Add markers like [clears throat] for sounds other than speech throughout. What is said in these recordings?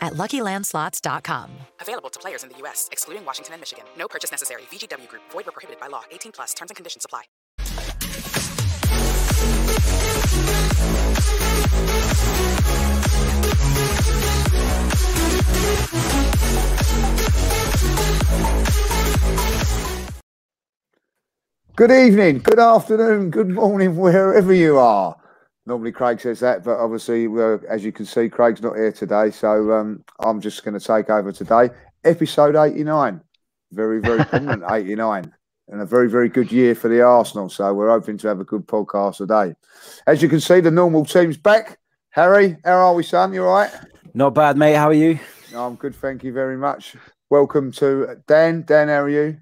at luckylandslots.com. Available to players in the U.S., excluding Washington and Michigan. No purchase necessary. VGW Group, void were prohibited by law. 18 plus terms and conditions apply. Good evening, good afternoon, good morning, wherever you are. Normally Craig says that, but obviously, uh, as you can see, Craig's not here today, so um, I'm just going to take over today. Episode 89, very, very prominent [laughs] 89, and a very, very good year for the Arsenal. So we're hoping to have a good podcast today. As you can see, the normal team's back. Harry, how are we, son? You all right? Not bad, mate. How are you? I'm good, thank you very much. Welcome to Dan. Dan, how are you?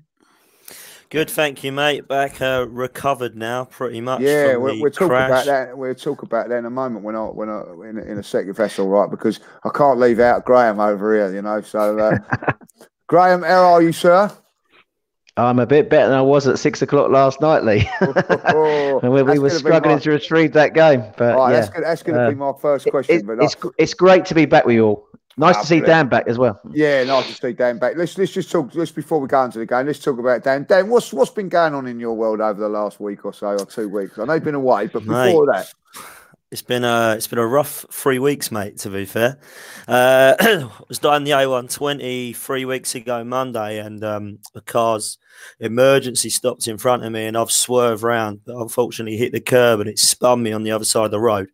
Good, thank you, mate. Back uh, recovered now, pretty much. Yeah, we'll, we'll talk about that. We'll talk about that in a moment when I when I in, in a second, if that's all right, because I can't leave out Graham over here, you know. So, uh, [laughs] Graham, how are you, sir? I'm a bit better than I was at six o'clock last night, Lee. [laughs] [laughs] and we, we were struggling my... to retrieve that game. But right, yeah, that's, that's going to uh, be my first question. It, but it's, it's great to be back with you all. Nice to see Dan back as well. Yeah, nice to see Dan back. Let's let's just talk. Just before we go into the game, let's talk about Dan. Dan, what's what's been going on in your world over the last week or so, or two weeks? I know you've been away, but before mate, that, it's been a it's been a rough three weeks, mate. To be fair, uh, I [clears throat] was driving the A120 three weeks ago Monday, and um, the car's emergency stopped in front of me, and I've swerved round, but unfortunately hit the curb, and it spun me on the other side of the road.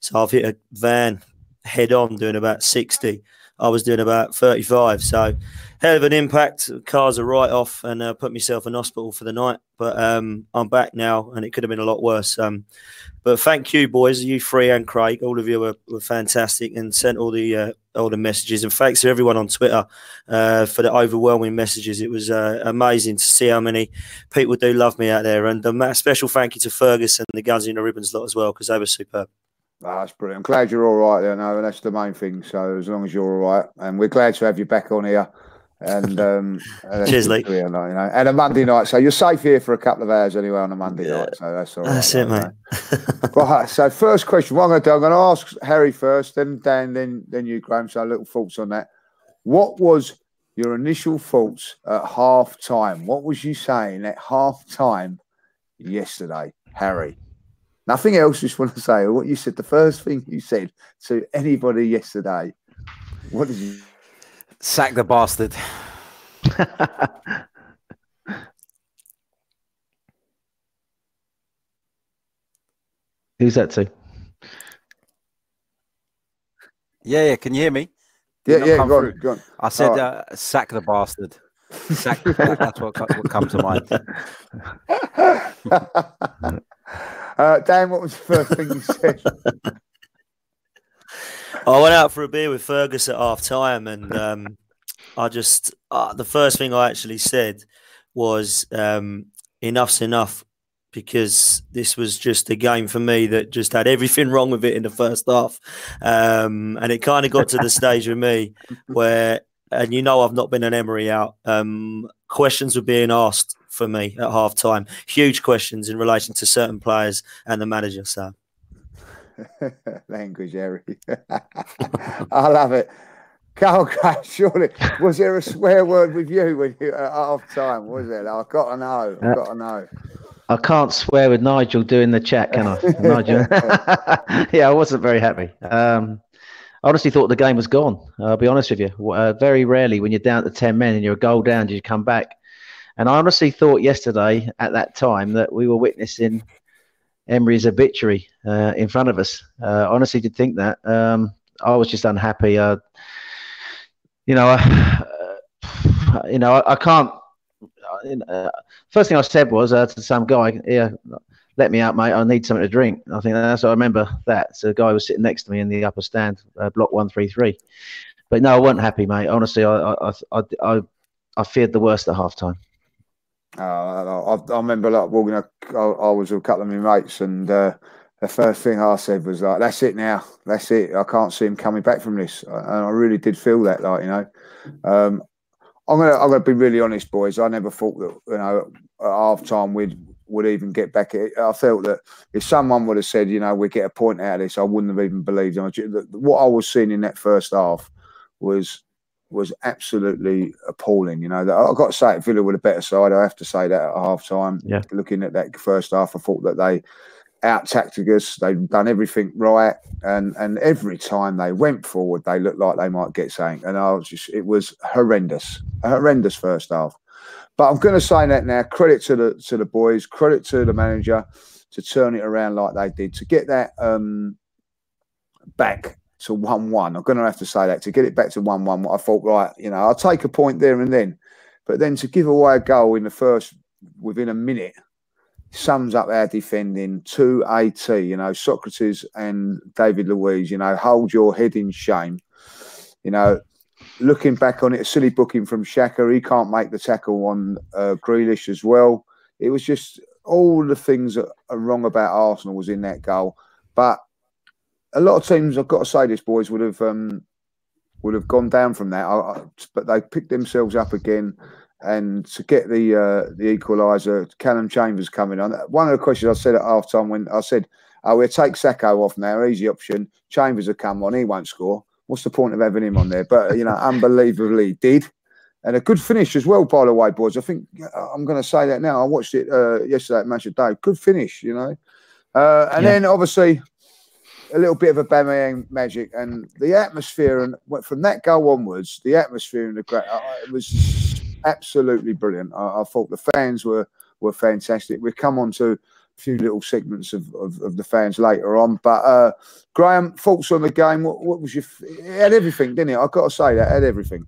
So I've hit a van head on doing about 60. I was doing about 35. So, hell of an impact. Cars are right off and uh, put myself in hospital for the night. But um, I'm back now and it could have been a lot worse. Um, but thank you, boys, you three and Craig. All of you were, were fantastic and sent all the uh, all the messages. And thanks to everyone on Twitter uh, for the overwhelming messages. It was uh, amazing to see how many people do love me out there. And a special thank you to Fergus and the Guns in the Ribbons lot as well because they were superb. Oh, that's brilliant. I'm glad you're all right there now, and that's the main thing. So as long as you're all right, and we're glad to have you back on here. And [laughs] um, cheers, Lee. You know, and a Monday night, so you're safe here for a couple of hours anyway on a Monday yeah. night. So that's all right. That's it, mate. [laughs] right. So first question, what I'm going to do, I'm going to ask Harry first, then Dan, then then you, Graham. So little thoughts on that. What was your initial thoughts at half time? What was you saying at half time yesterday, Harry? Nothing else. Just want to say what you said. The first thing you said to anybody yesterday. What did you sack the bastard? [laughs] Who's that to? Yeah, yeah. Can you hear me? Yeah, yeah. Go on, go on. I said, right. uh, sack the bastard. Sack, [laughs] that's what, what comes to mind. [laughs] Uh, Dan, what was the first thing you said? [laughs] I went out for a beer with Fergus at half time, and um, I just uh, the first thing I actually said was um, enough's enough because this was just a game for me that just had everything [laughs] wrong with it in the first half, um, and it kind of got to the stage with me where, and you know, I've not been an Emery out. Um, questions were being asked for me at half time. Huge questions in relation to certain players and the manager. So, [laughs] language, Harry. [laughs] I love it. Carl Gray, surely was there a swear word with you when you at half time? Was there? I've got to know. I've got to know. I can't swear with Nigel doing the chat, can I? [laughs] Nigel. yeah, I wasn't very happy. Um, I honestly thought the game was gone. I'll be honest with you. Uh, very rarely, when you're down to 10 men and you're a goal down, do you come back. And I honestly thought yesterday at that time that we were witnessing Emery's obituary uh, in front of us. Uh, honestly, did think that. Um, I was just unhappy. Uh, you know, [sighs] you know, I, I can't uh, first thing I said was uh, to some guy, "Yeah, let me out, mate. I need something to drink." I think that's I remember that. So the guy was sitting next to me in the upper stand, uh, block one three three. But no, I wasn't happy, mate. Honestly, I I I I, I feared the worst at half time. Uh, I, I, remember like walking. I, I, was with a couple of my mates, and uh, the first thing I said was like, "That's it now. That's it. I can't see him coming back from this." And I really did feel that, like you know. Um, I'm gonna I'm gonna be really honest, boys. I never thought that you know at half time we'd would even get back. I felt that if someone would have said, you know, we get a point out of this, I wouldn't have even believed. What I was seeing in that first half was was absolutely appalling. You know, I've got to say, Villa were the better side. I have to say that at half time. Yeah. Looking at that first half, I thought that they out tactic us. They've done everything right, and and every time they went forward, they looked like they might get something. And I was just, it was horrendous, a horrendous first half. But I'm going to say that now. Credit to the to the boys, credit to the manager to turn it around like they did to get that um, back to one one. I'm going to have to say that to get it back to one one. I thought, right, you know, I'll take a point there and then, but then to give away a goal in the first within a minute sums up our defending to a T. You know, Sokratis and David Luiz. You know, hold your head in shame. You know, looking back on it, a silly booking from Xhaka. He can't make the tackle on uh, Grealish as well. It was just all the things that are wrong about Arsenal was in that goal. But a lot of teams, I've got to say, this boys would have um, would have gone down from that. I, I, but they picked themselves up again and to get the uh, the equaliser, Callum Chambers coming on. One of the questions I said at half time when I said, "Oh, we'll take Saka off now, easy option. Chambers will come on, he won't score. What's the point of having him on there?" But you know, [laughs] unbelievably did, and a good finish as well. By the way, boys, I think uh, I'm going to say that now. I watched it uh, yesterday at Match of Day. Good finish, you know, uh, and yeah. then obviously a little bit of a Aubameyang magic and the atmosphere and from that goal onwards, the atmosphere in the great uh, it was absolutely brilliant. I, I, thought the fans were were fantastic. We'll come on to a few little segments of, of, of the fans later on. But uh, Graham, thoughts on the game? What, what was your? It had everything, didn't it? I've got to say that had everything.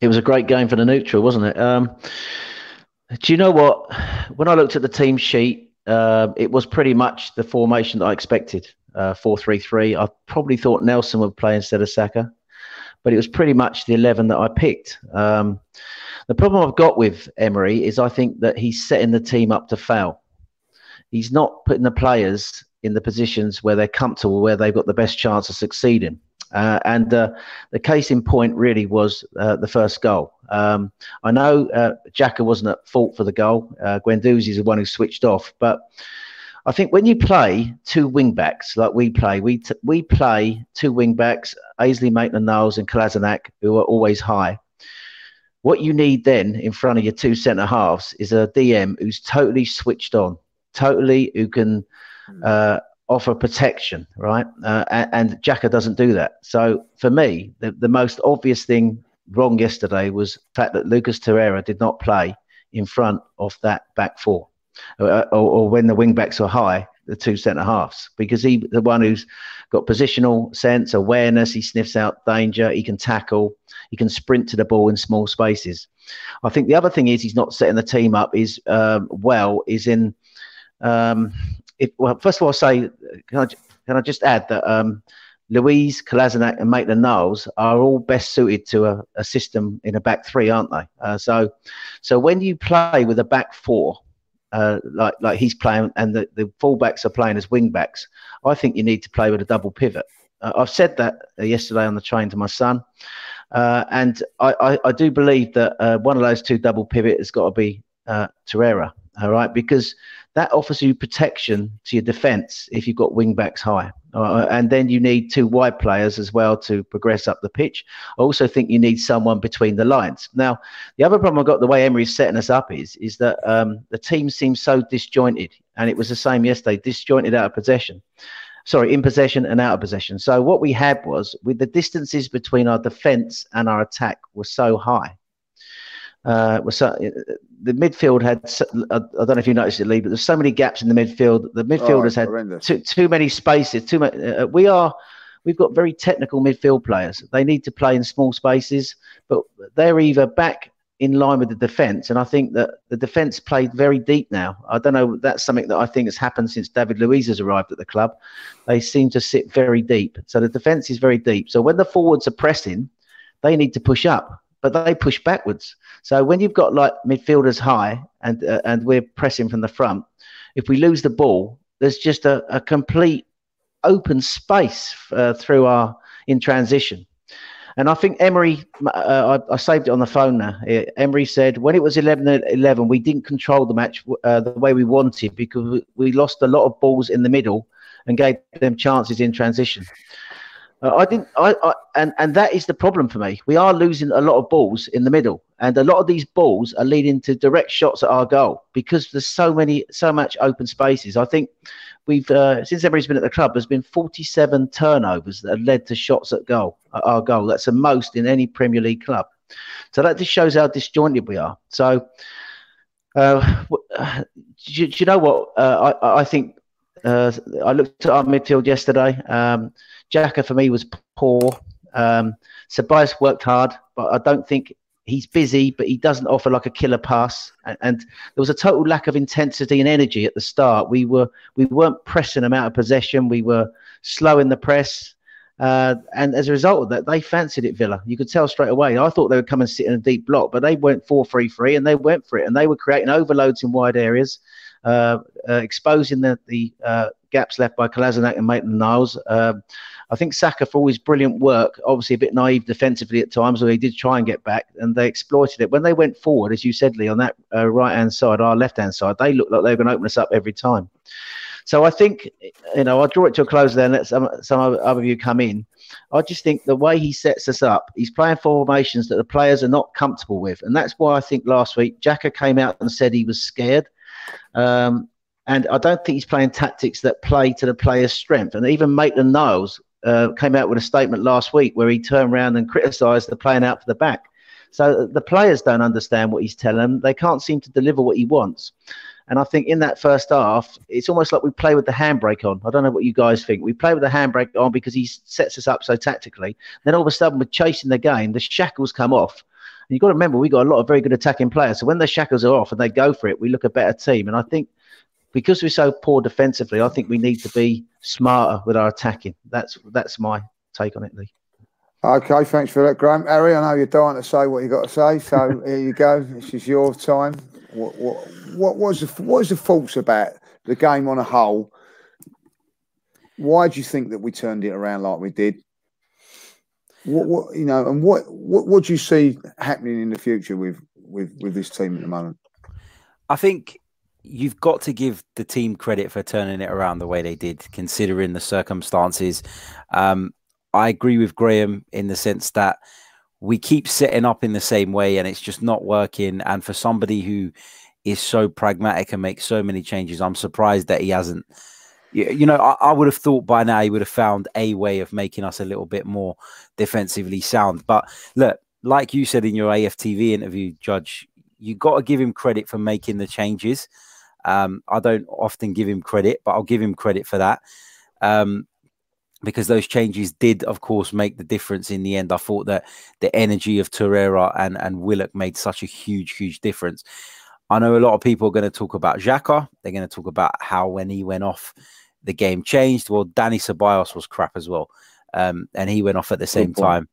It was a great game for the neutral, wasn't it? Um, do you know what? When I looked at the team sheet, uh, it was pretty much the formation that I expected. Uh, four three three. I probably thought Nelson would play instead of Saka, but it was pretty much the eleven that I picked. Um, the problem I've got with Emery is I think that he's setting the team up to fail. He's not putting the players in the positions where they're comfortable, where they've got the best chance of succeeding. Uh, and uh, the case in point really was uh, the first goal. Um, I know uh, Xhaka wasn't at fault for the goal. Uh, Guendouzi is the one who switched off. But I think when you play two wing backs like we play, we t- we play two wing backs, Ainsley Maitland-Niles and Kolasinac, who are always high. What you need then in front of your two centre halves is a DM who's totally switched on, totally who can hmm. uh, offer protection, right? Uh, and, and Xhaka doesn't do that. So for me, the, the most obvious thing wrong yesterday was the fact that Lucas Torreira did not play in front of that back four, or, or, when the wing backs are high, the two centre halves, because he the one who's got positional sense, awareness, he sniffs out danger, he can tackle, he can sprint to the ball in small spaces. I think the other thing is he's not setting the team up is um, well is in. Um, well, first of all, I'll say can I, can I just add that um, Luiz, Kolasinac, and Maitland Niles are all best suited to a, a, system in a back three, aren't they? Uh, so, so when you play with a back four, uh, like like he's playing, and the, the fullbacks are playing as wing backs, I think you need to play with a double pivot. Uh, I've said that uh, yesterday on the train to my son. Uh, and I, I, I, do believe that uh, one of those two double pivot has got to be Torreira. All right, because that offers you protection to your defence if you've got wing backs high. Uh, and then you need two wide players as well to progress up the pitch. I also think you need someone between the lines. Now, the other problem I've got the way Emery's setting us up is is that um, the team seems so disjointed, and it was the same yesterday, disjointed out of possession. Sorry, in possession and out of possession. So what we had was with the distances between our defence and our attack were so high uh, was so, the midfield had. I don't know if you noticed it, Lee, but there's so many gaps in the midfield. The midfielders oh, had too, too many spaces. Too much. Uh, we are. We've got very technical midfield players. They need to play in small spaces, but they're either back in line with the defence, and I think that the defence played very deep now. I don't know. That's something that I think has happened since David Luiz has arrived at the club. They seem to sit very deep, so the defence is very deep. So when the forwards are pressing, they need to push up but they push backwards. So when you've got like midfielders high and uh, and we're pressing from the front, if we lose the ball, there's just a, a complete open space uh, through our in transition. And I think Emery, uh, I, I, saved it on the phone now. Emery said when it was 11 11, we didn't control the match uh, the way we wanted because we lost a lot of balls in the middle and gave them chances in transition. Uh, I didn't. I, I and and that is the problem for me. We are losing a lot of balls in the middle, and a lot of these balls are leading to direct shots at our goal because there's so many, so much open spaces. I think we've uh, since Emery's been at the club, there's been 47 turnovers that have led to shots at goal, at our goal. That's the most in any Premier League club. So that just shows how disjointed we are. So, uh, do, do, you know what? Uh, I, I think uh, I looked at our midfield yesterday. Um, Xhaka for me was poor. Um, Ceballos worked hard, but I don't think he's busy, but he doesn't offer like a killer pass. And, and, there was a total lack of intensity and energy at the start. We were we weren't pressing them out of possession. We were slow in the press. Uh, and as a result of that, they fancied it, Villa. You could tell straight away. I thought they would come and sit in a deep block, but they went 4 3 3 and they went for it. And they were creating overloads in wide areas, uh, uh, exposing the, the uh, gaps left by Kolasinac and Maitland Niles. Um, I think Saka, for all his brilliant work, obviously a bit naive defensively at times, or he did try and get back, and they exploited it. When they went forward, as you said, Lee, on that uh, right hand side, our left hand side, they looked like they were going to open us up every time. So I think, you know, I'll draw it to a close there and let some, some other of you come in. I just think the way he sets us up, he's playing formations that the players are not comfortable with. And that's why I think last week Xhaka came out and said he was scared. Um, and I don't think he's playing tactics that play to the player's strength. And even Maitland Niles uh, came out with a statement last week where he turned around and criticised the playing out for the back. So the players don't understand what he's telling them. They can't seem to deliver what he wants. And I think in that first half, it's almost like we play with the handbrake on. I don't know what you guys think. We play with the handbrake on because he sets us up so tactically. Then all of a sudden, we're chasing the game. The shackles come off. And you've got to remember, we've got a lot of very good attacking players. So when the shackles are off and they go for it, we look a better team. And I think because we're so poor defensively, I think we need to be smarter with our attacking. That's that's my take on it, Lee. Okay, thanks for that, Graham. Harry, I know you're dying to say what you got to say, so [laughs] here you go. This is your time. What what what was the what was the faults about the game on a whole? Why do you think that we turned it around like we did? What, what you know, and what, what what do you see happening in the future with with with this team at the moment? I think you've got to give the team credit for turning it around the way they did, considering the circumstances. Um, I agree with Graham in the sense that we keep setting up in the same way and it's just not working. And for somebody who is so pragmatic and makes so many changes, I'm surprised that he hasn't. You know, I, I would have thought by now he would have found a way of making us a little bit more defensively sound. But look, like you said in your AFTV interview, Judge, you got to give him credit for making the changes. Um, I don't often give him credit, but I'll give him credit for that. Um, because those changes did, of course, make the difference in the end. I thought that the energy of Torreira and, and Willock made such a huge, huge difference. I know a lot of people are going to talk about Xhaka. They're going to talk about how when he went off, the game changed. Well, Danny Ceballos was crap as well. Um, and he went off at the same time.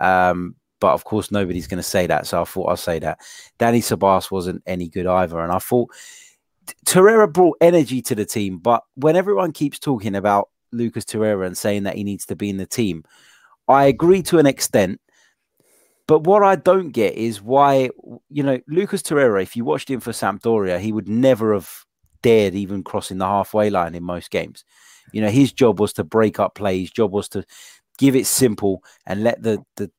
Um, but of course, nobody's going to say that. So I thought I'll say that. Danny Ceballos wasn't any good either. And I thought Torreira brought energy to the team, but when everyone keeps talking about Lucas Torreira and saying that he needs to be in the team, I agree to an extent. But what I don't get is why, you know, Lucas Torreira, if you watched him for Sampdoria, he would never have dared even crossing the halfway line in most games. You know, his job was to break up play. His job was to give it simple and let the the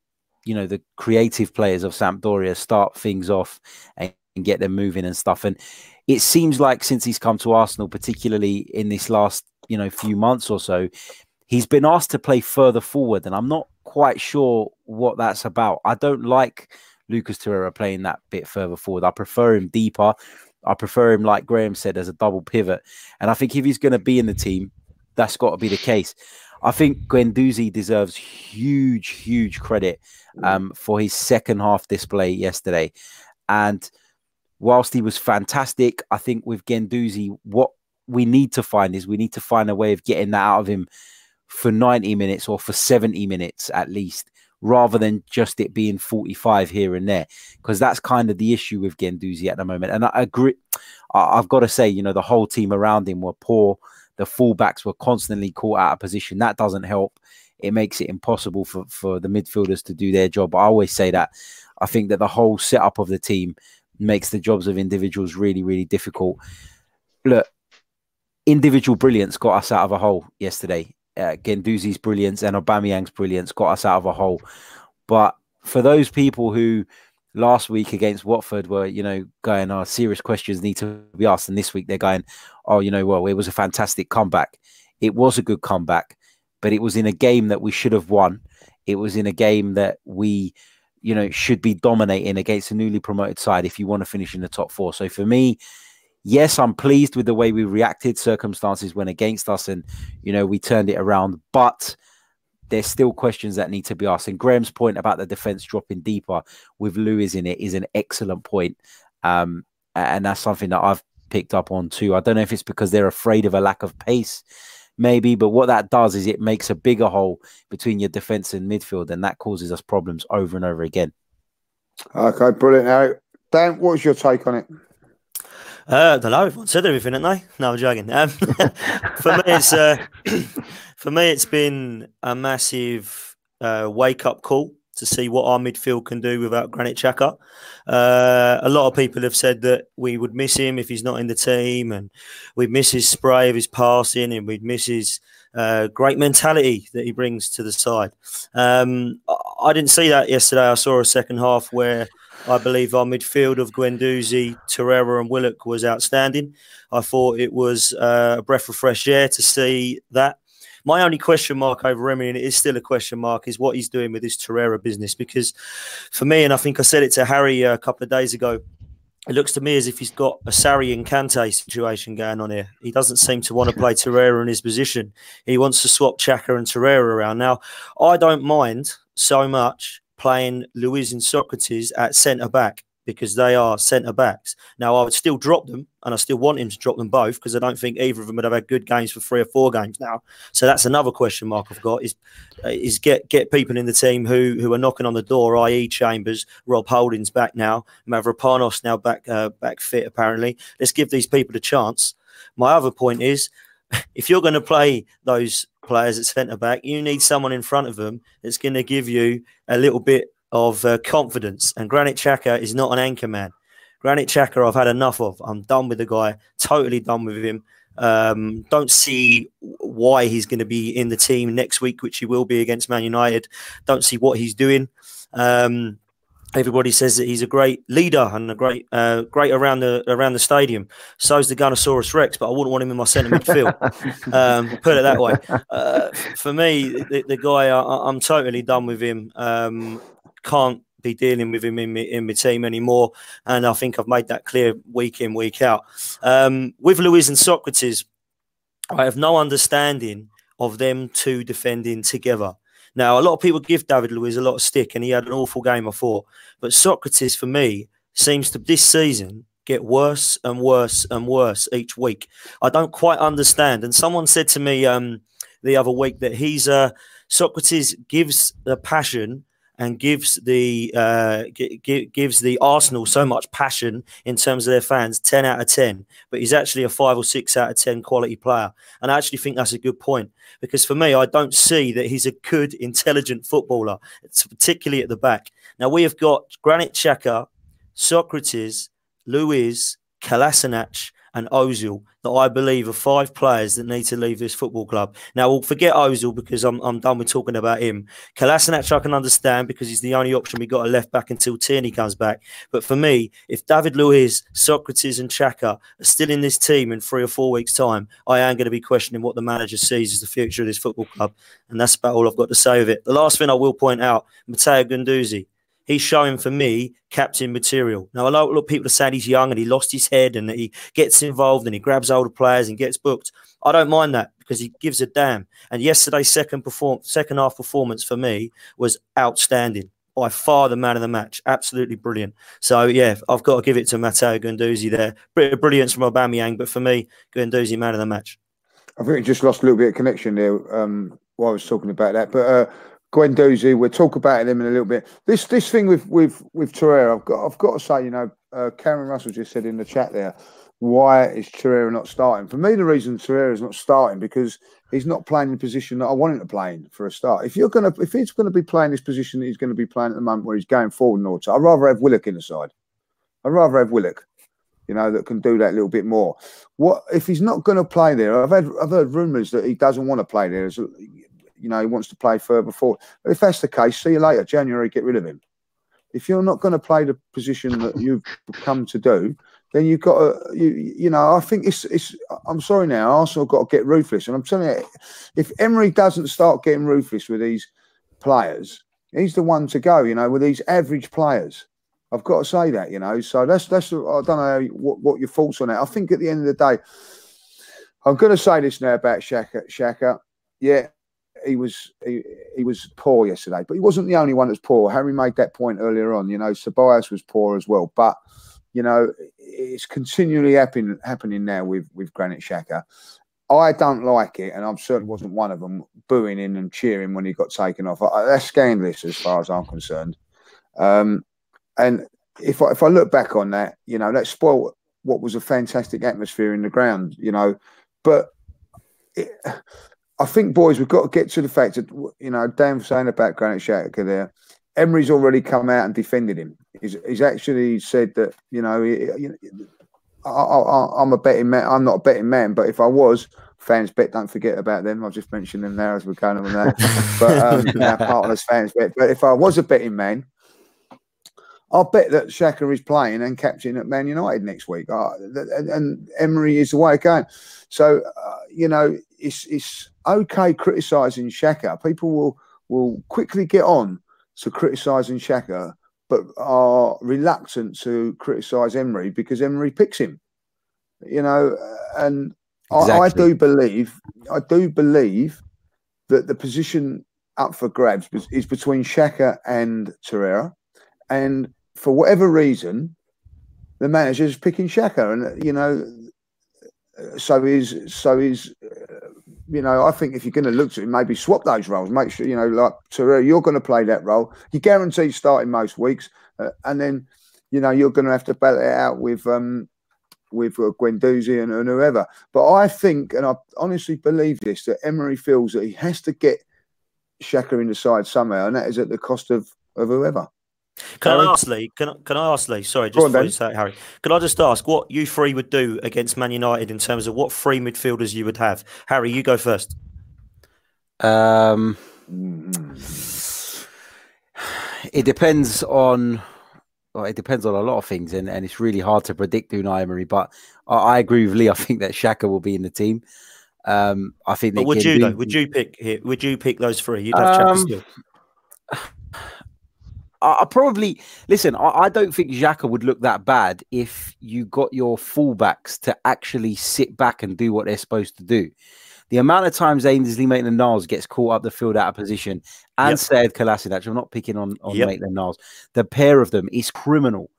you know the creative players of Sampdoria start things off and, and get them moving and stuff. And it seems like since he's come to Arsenal, particularly in this last you know few months or so, he's been asked to play further forward, and I'm not quite sure what that's about. I don't like Lucas Torreira playing that bit further forward. I prefer him deeper. I prefer him, like Graham said, as a double pivot. And I think if he's going to be in the team, that's got to be the case. I think Guendouzi deserves huge, huge credit um, for his second half display yesterday. And whilst he was fantastic, I think with Guendouzi, what we need to find is we need to find a way of getting that out of him for 90 minutes or for 70 minutes at least, rather than just it being 45 here and there. Because that's kind of the issue with Guendouzi at the moment. And I agree, I've got to say, you know, the whole team around him were poor. The fullbacks were constantly caught out of position. That doesn't help. It makes it impossible for, for the midfielders to do their job. I always say that. I think that the whole setup of the team makes the jobs of individuals really, really difficult. Look, individual brilliance got us out of a hole yesterday. Uh, Guendouzi's brilliance and Aubameyang's brilliance got us out of a hole. But for those people who last week against Watford were, you know, going, oh, serious questions need to be asked. And this week they're going, oh, you know, well, it was a fantastic comeback. It was a good comeback, but it was in a game that we should have won. It was in a game that we, you know, should be dominating against a newly promoted side if you want to finish in the top four. So for me, yes, I'm pleased with the way we reacted. Circumstances went against us and, you know, we turned it around. But there's still questions that need to be asked. And Graham's point about the defense dropping deeper with Luiz in it is an excellent point. Um, and that's something that I've picked up on too. I don't know if it's because they're afraid of a lack of pace, maybe, but what that does is it makes a bigger hole between your defense and midfield, and that causes us problems over and over again. Okay, brilliant. Now, Dan, what's your take on it? Uh, I don't know. Everyone said everything, haven't they? No, I'm joking. Um, [laughs] for me, it's uh, [clears throat] for me, it's been a massive uh, wake up call to see what our midfield can do without Granit Xhaka. Uh, a lot of people have said that we would miss him if he's not in the team, and we'd miss his spray of his passing, and we'd miss his uh, great mentality that he brings to the side. Um, I didn't see that yesterday. I saw a second half where I believe our midfield of Guendouzi, Torreira, and Willock was outstanding. I thought it was uh, a breath of fresh air to see that. My only question mark over Emery, and it is still a question mark, is what he's doing with his Torreira business. Because for me, and I think I said it to Harry uh, a couple of days ago, it looks to me as if he's got a Sarri and Kante situation going on here. He doesn't seem to want to play Torreira in his position. He wants to swap Xhaka and Torreira around. Now, I don't mind so much playing Luiz and Sokratis at centre back because they are centre backs. Now, I would still drop them, and I still want him to drop them both because I don't think either of them would have had good games for three or four games now. So that's another question mark I've got: is uh, is get get people in the team who who are knocking on the door, i.e., Chambers, Rob Holding's back now, Mavropanos now back uh, back fit apparently. Let's give these people a chance. My other point is, [laughs] if you're going to play those players at centre back, you need someone in front of them that's going to give you a little bit of uh, confidence. And Granit Xhaka is not an anchor man. Granit Xhaka, I've had enough of. I'm done with the guy. Totally done with him. Um, don't see why he's going to be in the team next week, which he will be against Man United. Don't see what he's doing. Um, everybody says that he's a great leader and a great, uh, great around the around the stadium. So is the Gunnersaurus Rex, but I wouldn't want him in my centre midfield. [laughs] um, put it that way. Uh, for me, the, the guy, I, am totally done with him. Um, can't be dealing with him in my, in my team anymore, and I think I've made that clear week in week out. Um, with Luiz and Sokratis, I have no understanding of them two defending together. Now, a lot of people give David Luiz a lot of stick, and he had an awful game, I thought. But Sokratis, for me, seems to this season get worse and worse and worse each week. I don't quite understand. And someone said to me um, the other week that he's uh, Sokratis gives the passion and gives the uh, g- gives the Arsenal so much passion in terms of their fans, ten out of ten. But he's actually a five or six out of ten quality player, and I actually think that's a good point because for me, I don't see that he's a good, intelligent footballer, it's particularly at the back. Now we have got Granit Xhaka, Sokratis, Luiz, Kolasinac, and Ozil that I believe are five players that need to leave this football club. Now we'll forget Ozil because I'm, I'm done with talking about him. Kolasinac I can understand because he's the only option we got a left back until Tierney comes back. But for me, if David Luiz, Sokratis, and Xhaka are still in this team in three or four weeks' time, I am going to be questioning what the manager sees as the future of this football club. And that's about all I've got to say of it. The last thing I will point out, Matteo Guendouzi he's showing for me captain material. Now, a lot, of people are saying he's young and he lost his head and that he gets involved and he grabs older players and gets booked. I don't mind that because he gives a damn. And yesterday's second perform second half performance for me was outstanding. By far the man of the match. Absolutely brilliant. So, yeah, I've got to give it to Matteo Guendouzi there. Brilliance from Aubameyang, but for me, Guendouzi, man of the match. I think we just lost a little bit of connection there um, while I was talking about that. But uh, Guendouzi. We'll talk about him in a little bit. This this thing with with with Torreira, I've got I've got to say, you know, uh, Karen Russell just said in the chat there, why is Torreira not starting? For me, the reason Torreira is not starting because he's not playing in the position that I want him to play in for a start. If you're gonna if he's gonna be playing this position that he's going to be playing at the moment where he's going forward and all, I'd rather have Willock in the side. I'd rather have Willock you know, that can do that a little bit more. What if he's not going to play there? I've had I've heard rumours that he doesn't want to play there you know, he wants to play further forward. But if that's the case, see you later. January, get rid of him. If you're not going to play the position that you've come to do, then you've got to, you, you know, I think it's, it's, I'm sorry now, Arsenal got to get ruthless. And I'm telling you, if Emery doesn't start getting ruthless with these players, he's the one to go, you know, with these average players. I've got to say that, you know. So that's, that's, I don't know what, what your thoughts on that. I think at the end of the day, I'm going to say this now about Xhaka. Xhaka, yeah, he was he, he was poor yesterday, but he wasn't the only one that's poor. Harry made that point earlier on. You know, Ceballos was poor as well, but you know it's continually happening happening now with with Granit Xhaka. I don't like it, and I certainly wasn't one of them booing in and cheering when he got taken off. I, that's scandalous as far as I'm concerned. Um, and if I, if I look back on that, you know, that spoiled what was a fantastic atmosphere in the ground. You know, but. It, I think, boys, we've got to get to the fact that you know Dan saying about Granit Xhaka there. Emery's already come out and defended him. He's, he's actually said that you know, you know I, am a betting man. I'm not a betting man, but if I was, fans bet. Don't forget about them. I've just mentioned them there as we're going on that. [laughs] but um, partners fans bet. But if I was a betting man, I'll bet that Xhaka is playing and captain at Man United next week. Uh, and Emery is the way going. So uh, you know, it's it's okay criticising Xhaka. People will will quickly get on to criticising Xhaka, but are reluctant to criticise Emery because Emery picks him. You know, and exactly. I, I do believe I do believe that the position up for grabs is between Xhaka and Torreira, and for whatever reason, the manager's picking Xhaka, and you know, so is so is you know, I think if you're going to look to it, maybe swap those roles. Make sure, you know, like Terrell, you're going to play that role. You guarantee starting most weeks, uh, and then, you know, you're going to have to battle it out with um with uh, and, and whoever. But I think, and I honestly believe this, that Emery feels that he has to get Xhaka in the side somehow, and that is at the cost of of whoever. Can Harry? I ask Lee? Can, I, can I ask Lee? Sorry, just before you say it, Harry. Can I just ask what you three would do against Man United in terms of what three midfielders you would have? Harry, you go first. Um, it depends on. Well, it depends on a lot of things, and, and it's really hard to predict Unai Emery. But I, I agree with Lee. I think that Xhaka will be in the team. Um, I think. But would you though? Would you pick here? Would you pick those three? You'd have um, still. I, I probably listen. I, I, don't think Xhaka would look that bad if you got your fullbacks to actually sit back and do what they're supposed to do. The amount of times Ainsley Maitland Niles gets caught up the field out of position and yep. Sead Kolasinac, I'm not picking on, on yep. Maitland Niles, the pair of them is criminal.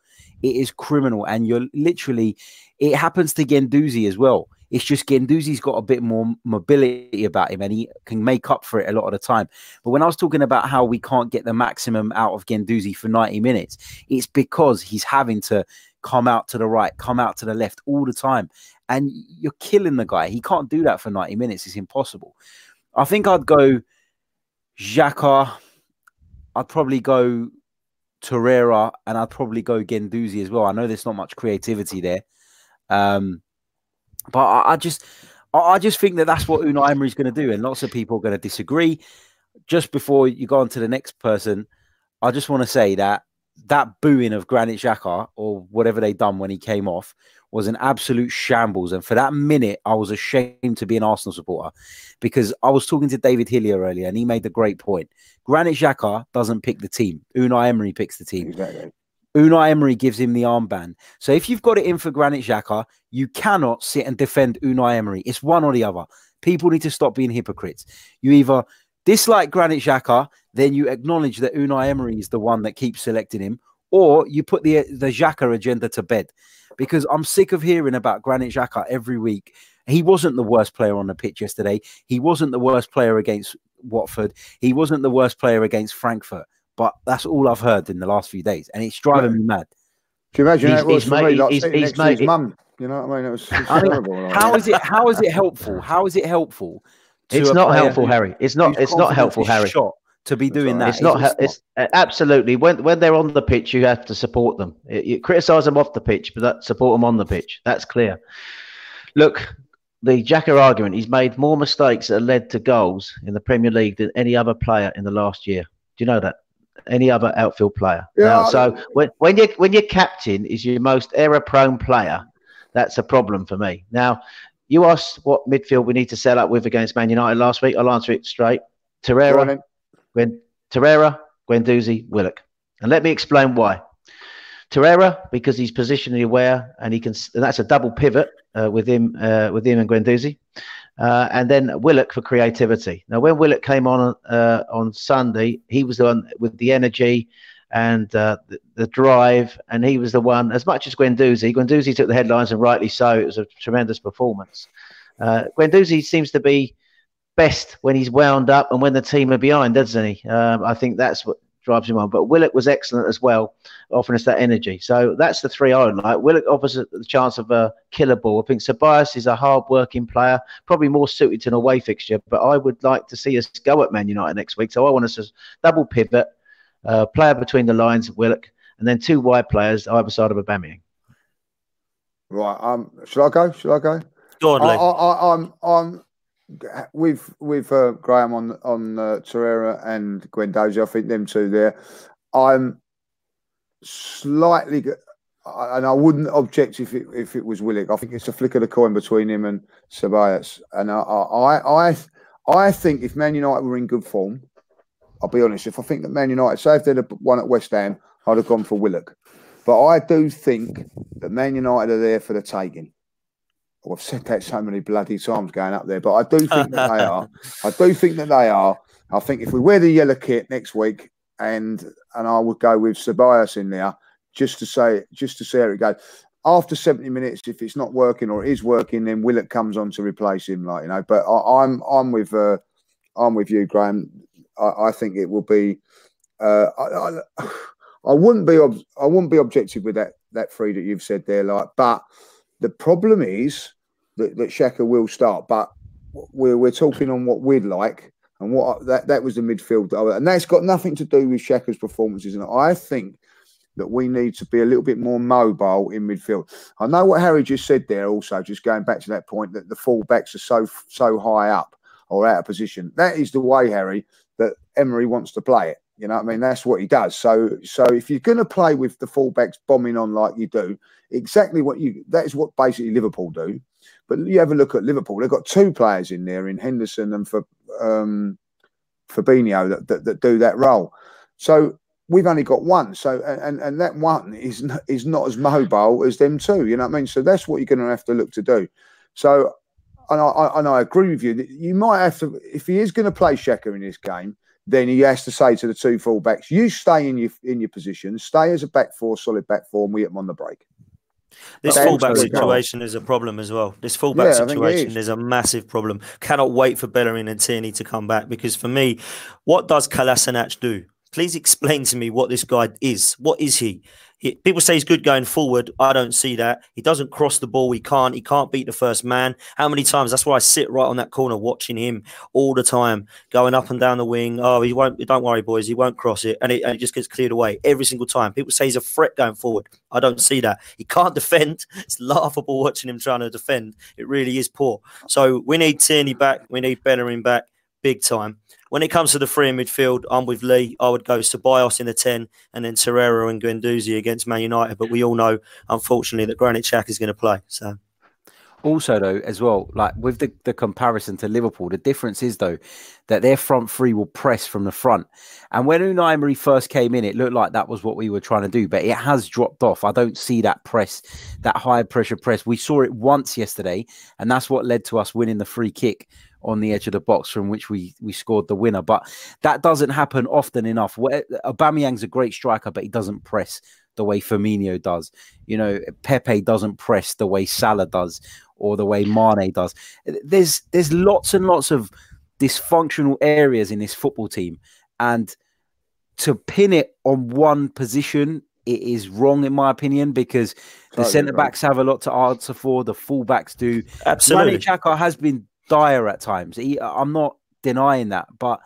It is criminal. And you're literally, it happens to Guendouzi as well. It's just Guendouzi's got a bit more mobility about him and he can make up for it a lot of the time. But when I was talking about how we can't get the maximum out of Guendouzi for 90 minutes, it's because he's having to come out to the right, come out to the left all the time. And you're killing the guy. He can't do that for 90 minutes. It's impossible. I think I'd go Xhaka. I'd probably go Torreira and I'd probably go Guendouzi as well. I know there's not much creativity there. Um, but I, I just, I, I just think that that's what Unai Emery is going to do, and lots of people are going to disagree. Just before you go on to the next person, I just want to say that that booing of Granit Xhaka or whatever they done when he came off was an absolute shambles. And for that minute, I was ashamed to be an Arsenal supporter because I was talking to David Hillier earlier and he made the great point. Granit Xhaka doesn't pick the team. Unai Emery picks the team. Exactly. Unai Emery gives him the armband. So if you've got it in for Granit Xhaka, you cannot sit and defend Unai Emery. It's one or the other. People need to stop being hypocrites. You either dislike Granit Xhaka, then you acknowledge that Unai Emery is the one that keeps selecting him, or you put the the Xhaka agenda to bed. Because I'm sick of hearing about Granit Xhaka every week. He wasn't the worst player on the pitch yesterday. He wasn't the worst player against Watford. He wasn't the worst player against Frankfurt. But that's all I've heard in the last few days, and it's driving me mad. Can you imagine he's, it was he's made, like he's, he's made, his mum? You know what I mean? It was, it was [laughs] I mean, terrible. How is it? How is it [laughs] helpful? How is it helpful? It's not helpful, Harry. It's not. It's not helpful, Harry. Shot to be doing that. It's not. It's, it's not. absolutely when when they're on the pitch, you have to support them. You criticize them off the pitch, but that, support them on the pitch. That's clear. Look, the Xhaka argument. He's made more mistakes that led to goals in the Premier League than any other player in the last year. Do you know that? Any other outfield player. Yeah, now, so when when you when your captain is your most error prone player, that's a problem for me. Now, you asked what midfield we need to set up with against Man United last week. I'll answer it straight. Torreira, Gwen, Torreira, Guendouzi, Willock, and let me explain why. Torreira because he's positionally aware and he can, and that's a double pivot uh, with him, uh, with him and Guendouzi. Uh, and then Willock for creativity. Now, when Willock came on uh, on Sunday, he was the one with the energy and uh, the, the, drive, and he was the one, as much as Guendouzi, Guendouzi took the headlines, and rightly so. It was a tremendous performance. Uh, Guendouzi seems to be best when he's wound up and when the team are behind, doesn't he? Um, I think that's what drives him on. But Willock was excellent as well, offering us that energy. So that's the three I would like. Willock offers the chance of a killer ball. I think Ceballos is a hard-working player, probably more suited to an away fixture. But I would like to see us go at Man United next week. So I want us to double pivot, uh, player between the lines, Willock, and then two wide players either side of Aubameyang. Right. Um. Should I go? Should I go? Go on, I, I, I'm. I'm with with uh, Graham on on uh, Torreira and Guendouzi, I think them two there. I'm slightly, and I wouldn't object if it if it was Willock. I think it's a flick of the coin between him and Ceballos. And I I I, I think if Man United were in good form, I'll be honest. If I think that Man United, say if they'd have won at West Ham, I'd have gone for Willock. But I do think that Man United are there for the taking. I've said that so many bloody times going up there, but I do think that they are. I do think that they are. I think if we wear the yellow kit next week, and and I would go with Ceballos in there just to say, just to see how it goes. After 70 minutes, if it's not working or it is working, then Willock comes on to replace him, like you know. But I, am I'm, I'm with uh, I'm with you, Graham. I, I think it will be. Uh, I, I, [sighs] I wouldn't be I wouldn't be objective with that that three that you've said there, like. But the problem is that, that Xhaka will start, but we're we're talking on what we'd like and what that that was the midfield, and that's got nothing to do with Xhaka's performances. And I think that we need to be a little bit more mobile in midfield. I know what Harry just said there. Also, just going back to that point that the fullbacks are so so high up or out of position. That is the way, Harry, that Emery wants to play it. You know, I mean, that's what he does. So, so if you're going to play with the fullbacks bombing on like you do, exactly what you that is what basically Liverpool do. But you have a look at Liverpool; they've got two players in there in Henderson and for um, Fabinho that, that, that do that role. So we've only got one. So and and that one is not, is not as mobile as them two. You know what I mean? So that's what you're going to have to look to do. So and I, and I agree with you. That You might have to if he is going to play Xhaka in this game then he has to say to the two fullbacks, "You stay in your in your position, stay as a back four, solid back four, and we hit them on the break." This fullback situation is a problem as well. This fullback Yeah, I think it situation is. is a massive problem. Cannot wait for Bellerin and Tierney to come back because for me, what does Kolasinac do? Please explain to me what this guy is. What is he? he? People say he's good going forward. I don't see that. He doesn't cross the ball. He can't. He can't beat the first man. How many times? That's why I sit right on that corner watching him all the time, going up and down the wing. Oh, he won't. Don't worry, boys. He won't cross it, and it, and it just gets cleared away every single time. People say he's a threat going forward. I don't see that. He can't [laughs] defend. It's laughable watching him trying to defend. It really is poor. So we need Tierney back. We need Bellerin back, big time. When it comes to the three in midfield, I'm with Lee. I would go Ceballos in the 10 and then Torreira and Guendouzi against Man United. But we all know, unfortunately, that Granit Xhaka is going to play. So Also, though, as well, like with the, the comparison to Liverpool, the difference is though that their front three will press from the front. And when Unai Emery first came in, it looked like that was what we were trying to do, but it has dropped off. I don't see that press, that high pressure press. We saw it once yesterday, and that's what led to us winning the free kick on the edge of the box from which we we scored the winner. But that doesn't happen often enough. Where- Aubameyang's a great striker, but he doesn't press the way Firmino does. You know, Pepe doesn't press the way Salah does or the way Mane does. There's there's lots and lots of dysfunctional areas in this football team, and to pin it on one position, it is wrong in my opinion because the oh, centre wrong. backs have a lot to answer for. The fullbacks do. absolutely. Xhaka has been dire at times. He, I'm not denying that, but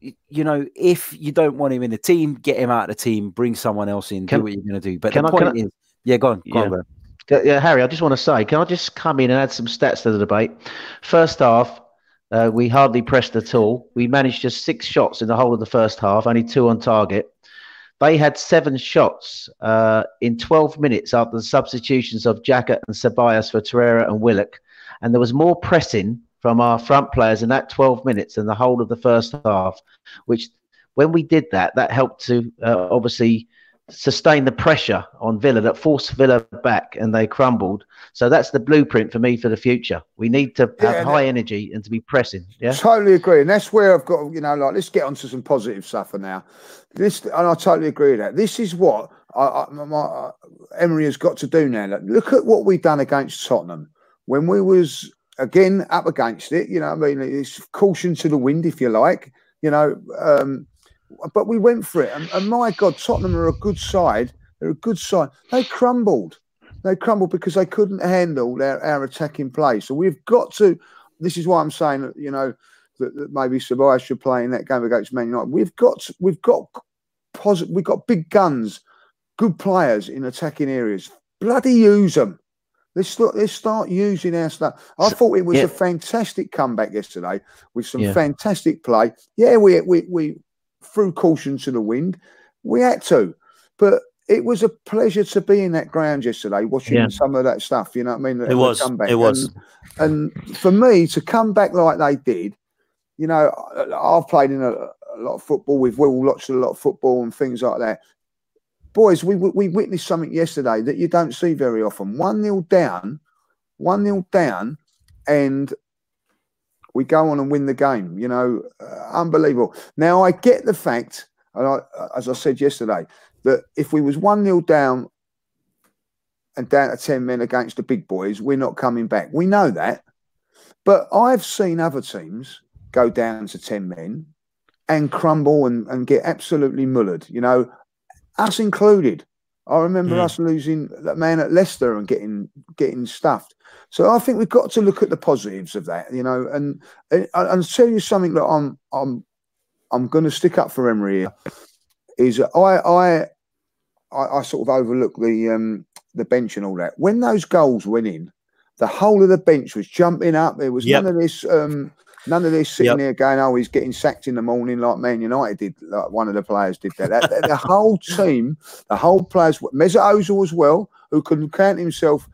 you know, if you don't want him in the team, get him out of the team, bring someone else in, Can- do what you're going to do. But the I- point I- is, yeah, go on, go on, Yeah. Graham. Yeah, yeah, Harry, I just want to say, can I just come in and add some stats to the debate? First half, uh, we hardly pressed at all. We managed just six shots in the whole of the first half, only two on target. They had seven shots uh, in 12 minutes after the substitutions of Xhaka and Ceballos for Torreira and Willock. And there was more pressing from our front players in that 12 minutes than the whole of the first half, which when we did that, that helped to uh, obviously sustain the pressure on Villa that forced Villa back and they crumbled. So that's the blueprint for me for the future. We need to Yeah, have high energy and to be pressing. Yeah. Totally agree, and that's where I've got you know like let's get onto some positive stuff for now. This and I totally agree with that. This is what I, I, my, Emery has got to do now. Look, look at what we've done against Tottenham when we was again up against it. You know, I mean, it's caution to the wind, if you like. You know, um, but we went for it, and, and my God, Tottenham are a good side. They're a good side. They crumbled. They crumbled because they couldn't handle their, our attacking play. So we've got to. This is why I'm saying that you know that, that maybe Ceballos should play in that game against Man United. We've got we've got positive. We've got big guns, good players in attacking areas. Bloody use them. Let's start, let's start using our stuff. I thought it was yeah. a fantastic comeback yesterday with some Yeah. fantastic play. Yeah, we we we threw caution to the wind. We had to, but it was a pleasure to be in that ground yesterday, watching Yeah. some of that stuff. You know what I mean? It The was. It was. And, and for me to come back like they did, you know, I've played in a, a lot of football. We've all watched a lot of football and things like that. Boys, we we witnessed something yesterday that you don't see very often. One nil down, one nil down, and we go on and win the game. You know, uh, unbelievable. Now I get the fact, and I, as I said yesterday, that if we was one nil down and down to ten men against the big boys, we're not coming back. We know that, but I've seen other teams go down to ten men and crumble and, and get absolutely mullered. You know, us included. I remember Mm. us losing that man at Leicester and getting getting stuffed. So I think we've got to look at the positives of that, you know, and and, and tell you something that I'm I'm I'm going to stick up for Emery here. Is I I I, I sort of overlook the um the bench and all that. When those goals went in, the whole of the bench was jumping up. There was Yep. none of this um none of this sitting Yep. there going, oh, he's getting sacked in the morning like Man United did. Like one of the players did that. that, that- the whole team, the whole players, Mesut Ozil as well, who can count himself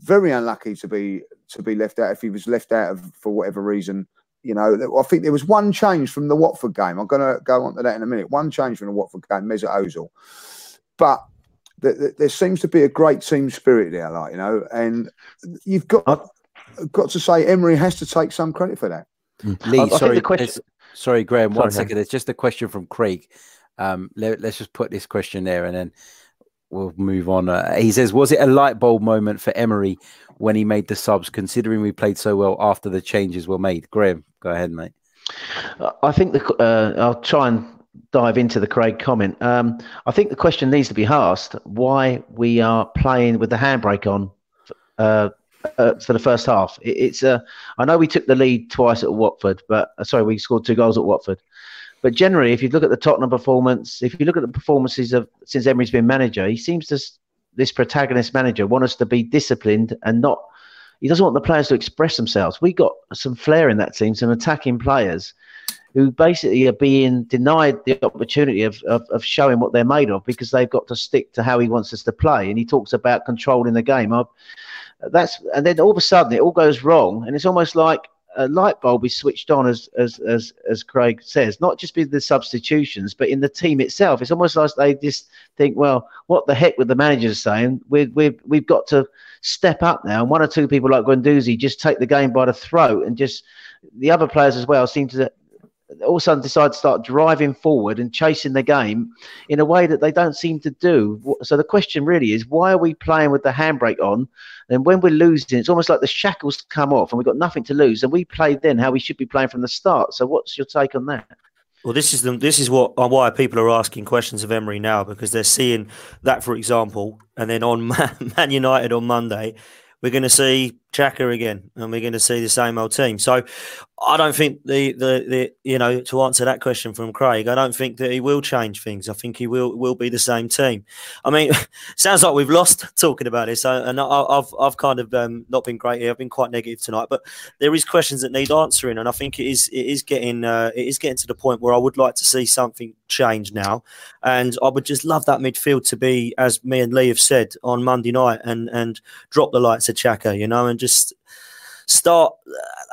very unlucky to be to be left out if he was left out of, for whatever reason. You know, I think there was one change from the Watford game. I'm going to go on to that in a minute. One change from the Watford game, Mesut Ozil, but th- th- there seems to be a great team spirit there, like you know, and you've got got to say Emery has to take some credit for that. Lee, I think sorry, question- sorry, Graham. One Sorry, second. There's just a question from Craig. Um, let, us just put this question there, and then we'll move on. Uh, he says, "Was it a light bulb moment for Emery when he made the subs? Considering we played so well after the changes were made." Graham, go ahead, mate. I think the, uh, I'll try and dive into the Craig comment. Um, I think the question needs to be asked: why we are playing with the handbrake on uh, uh, for the first half? It, it's uh, I know we took the lead twice at Watford, but uh, sorry, we scored two goals at Watford. But generally, if you look at the Tottenham performance, if you look at the performances of since Emery's been manager, he seems to this protagonist manager want us to be disciplined and not. He doesn't want the players to express themselves. We got some flair in that team, some attacking players who basically are being denied the opportunity of, of, of, showing what they're made of because they've got to stick to how he wants us to play. And he talks about controlling the game. I, that's and then all of a sudden it all goes wrong, and it's almost like a light bulb is switched on, as as as as Craig says, not just with the substitutions, but in the team itself. It's almost like they just think, well, what the heck with the managers saying? We we we've got to step up now. And one or two people like Guendouzi just take the game by the throat, and just the other players as well seem to all of a sudden decide to start driving forward and chasing the game in a way that they don't seem to do. So the question really is, why are we playing with the handbrake on? And when we're losing, it's almost like the shackles come off and we've got nothing to lose. And we played then how we should be playing from the start. So what's your take on that? Well, this is the, this is what uh, why people are asking questions of Emery now because they're seeing that, for example, and then on [laughs] Man United on Monday, we're going to see Xhaka again, and we're going to see the same old team. So I don't think the, the the you know to answer that question from Craig, I don't think that he will change things. I think he will will be the same team. I mean, [laughs] sounds like we've lost talking about this, and I, have I've kind of um, not been great here. I've been quite negative tonight, but there is questions that need answering, and I think it is it is getting uh, it is getting to the point where I would like to see something change now, and I would just love that midfield to be as me and Lee have said on Monday night, and and drop the lights at Xhaka, you know, and just start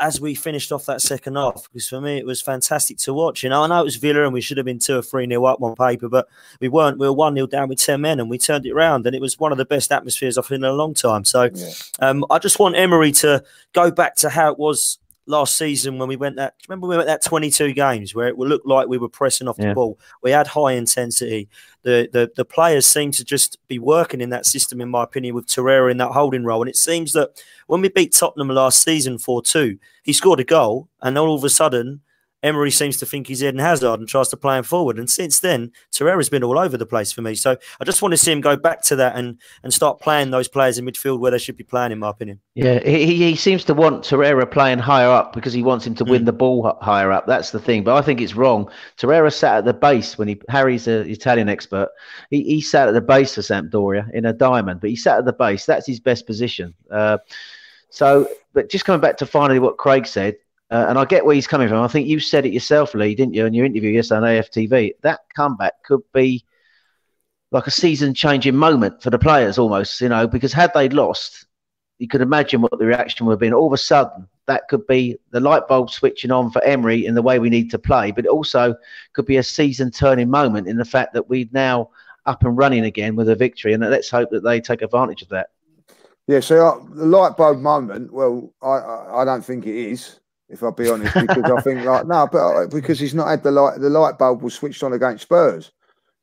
as we finished off that second half because for me it was fantastic to watch. You know, I know it was Villa and we should have been two or three nil up on paper, but we weren't. We were one nil down with ten men and we turned it around, and it was one of the best atmospheres I've seen in a long time. So, yeah. um, I just want Emery to go back to how it was last season when we went that. Remember we went that 22 games where it looked like we were pressing off yeah. the ball. We had high intensity. The, the the players seem to just be working in that system, in my opinion, with Torreira in that holding role. And it seems that when we beat Tottenham last season 4 2, he scored a goal, and all of a sudden Emery seems to think he's Eden Hazard and tries to play him forward. And since then, Torreira's been all over the place for me. So I just want to see him go back to that and and start playing those players in midfield where they should be playing, in my opinion. Yeah, he, he seems to want Torreira playing higher up because he wants him to mm. win the ball higher up. That's the thing. But I think it's wrong. Torreira sat at the base when he Harry's an Italian expert. He, he sat at the base for Sampdoria in a diamond, but he sat at the base. That's his best position. Uh, so, but just coming back to finally what Craig said, uh, and I get where he's coming from. I think you said it yourself, Lee, didn't you, in your interview yesterday on AFTV? That comeback could be like a season changing moment for the players almost, you know, because had they lost, you could imagine what the reaction would have been. All of a sudden, that could be the light bulb switching on for Emery in the way we need to play, but it also could be a season turning moment in the fact that we're now up and running again with a victory. And let's hope that they take advantage of that. Yeah, so uh, the light bulb moment, well, I, I, I don't think it is if I'll be honest, because I think like no, but uh, because he's not had the light, the light bulb was switched on against Spurs.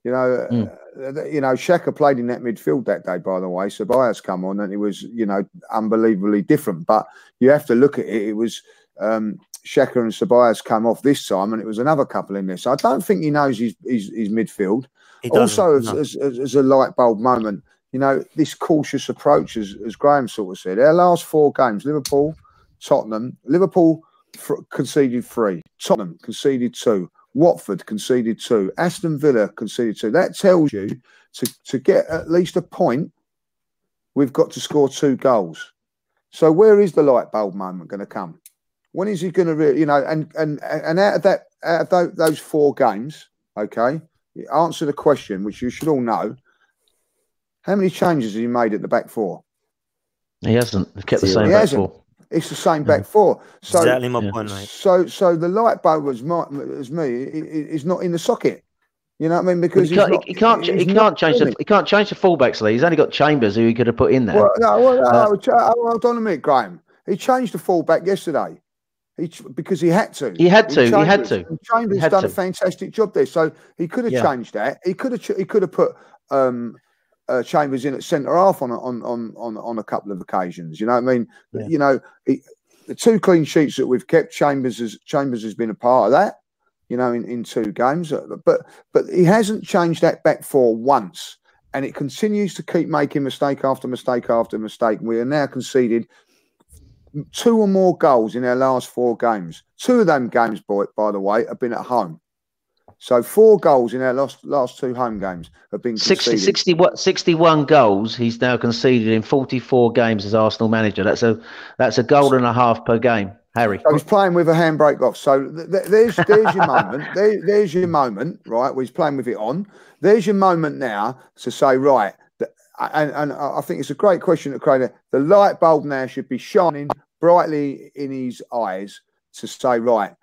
You know, mm. uh, you know, Xhaka played in that midfield that day. By the way, Ceballos come on, and it was you know unbelievably different. But you have to look at it. It was um, and Ceballos come off this time, and it was another couple in there. So I don't think he knows his his, his midfield. Also, as, no. as, as, as, a light bulb moment, you know, this cautious approach, as, as Graham sort of said, our last four games, Liverpool, Tottenham, Liverpool conceded three. Tottenham conceded two. Watford conceded two. Aston Villa conceded two. That tells you to, to get at least a point, we've got to score two goals. So where is the light bulb moment going to come? When is he going to, really, you know, and and and out of that, out of those four games, okay, answer the question, which you should all know. How many changes has he made at the back four? He hasn't. He kept the same he back hasn't. four. It's the same back four. So, exactly my point, mate. So, so the light bulb was my, as me is not in the socket. You know what I mean? Because he can't, not, he can't, he can't change the, he can't change the fullbacks. Lee. He's only got Chambers, who he could have put in there. Well, no, well, uh, no, hold on a minute, Graham. He changed the fullback yesterday. He, because he had to. He had to. He, he had to. Chambers had done to. a fantastic job there, so he could have yeah. changed that. He could have. He could have put um, uh, Chambers in at centre half on, a- on on on on a couple of occasions. You know what I mean? Yeah. You know, he, the two clean sheets that we've kept, Chambers has Chambers has been a part of that. You know, in, in two games, Uh, but but he hasn't changed that back four once, and it continues to keep making mistake after mistake after mistake. We are now conceded two or more goals in our last four games. Two of them games, boy, by the way, have been at home. So four goals in our last last two home games have been 60, 60 what- 61 goals he's now conceded in 44 games as Arsenal manager. That's a that's a goal and a half per game, Harry. So he's playing with a handbrake off. So th- th- there's there's your moment. There, there's your moment, right? Where he's playing with it on. There's your moment now to say, right. And, and I think it's a great question to create. The light bulb now should be shining brightly in his eyes to say, right,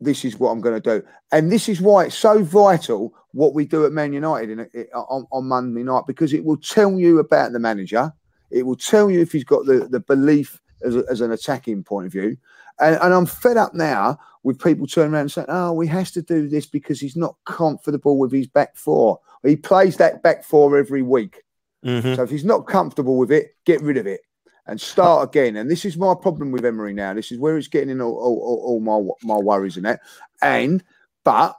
this is what I'm going to do. And this is why it's so vital what we do at Man United in, on, on Monday night because it will tell you about the manager. It will tell you if he's got the, the belief as, a, as an attacking point of view. And, and I'm fed up now with people turning around and saying, oh, he has to do this because he's not comfortable with his back four. He plays that back four every week. Mhm. So if he's not comfortable with it, get rid of it and start again. And this is my problem with Emery now. This is where it's getting in all, all, all- my my worries in that. And but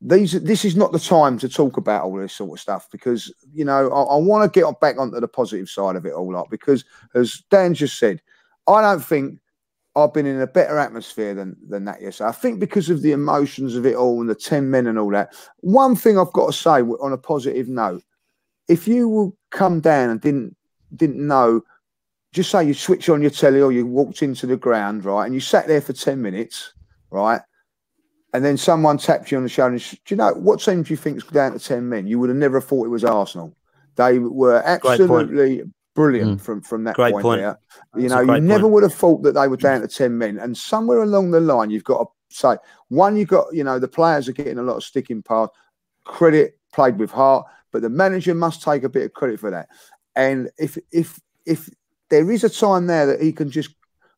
these this is not the time to talk about all this sort of stuff because you know I, I want to get back onto the positive side of it all up because as Dan just said, I don't think I've been in a better atmosphere than than that yesterday. I think because of the emotions of it all and the ten men and all that. One thing I've got to say on a positive note, if you will come down and didn't didn't know, just say you switch on your telly or you walked into the ground, right, and you sat there for ten minutes, right, and then someone tapped you on the shoulder. Do you know what team do you think is down to ten men? You would have never thought it was Arsenal. They were absolutely brilliant mm. from from that Great point. point. there. You That's know, you never point. would have thought that they were mm. down to 10 men. And somewhere along the line, you've got to say, one, you've got, you know, the players are getting a lot of sticking pass, credit played with heart, but the manager must take a bit of credit for that. And if, if, if there is a time there that he can just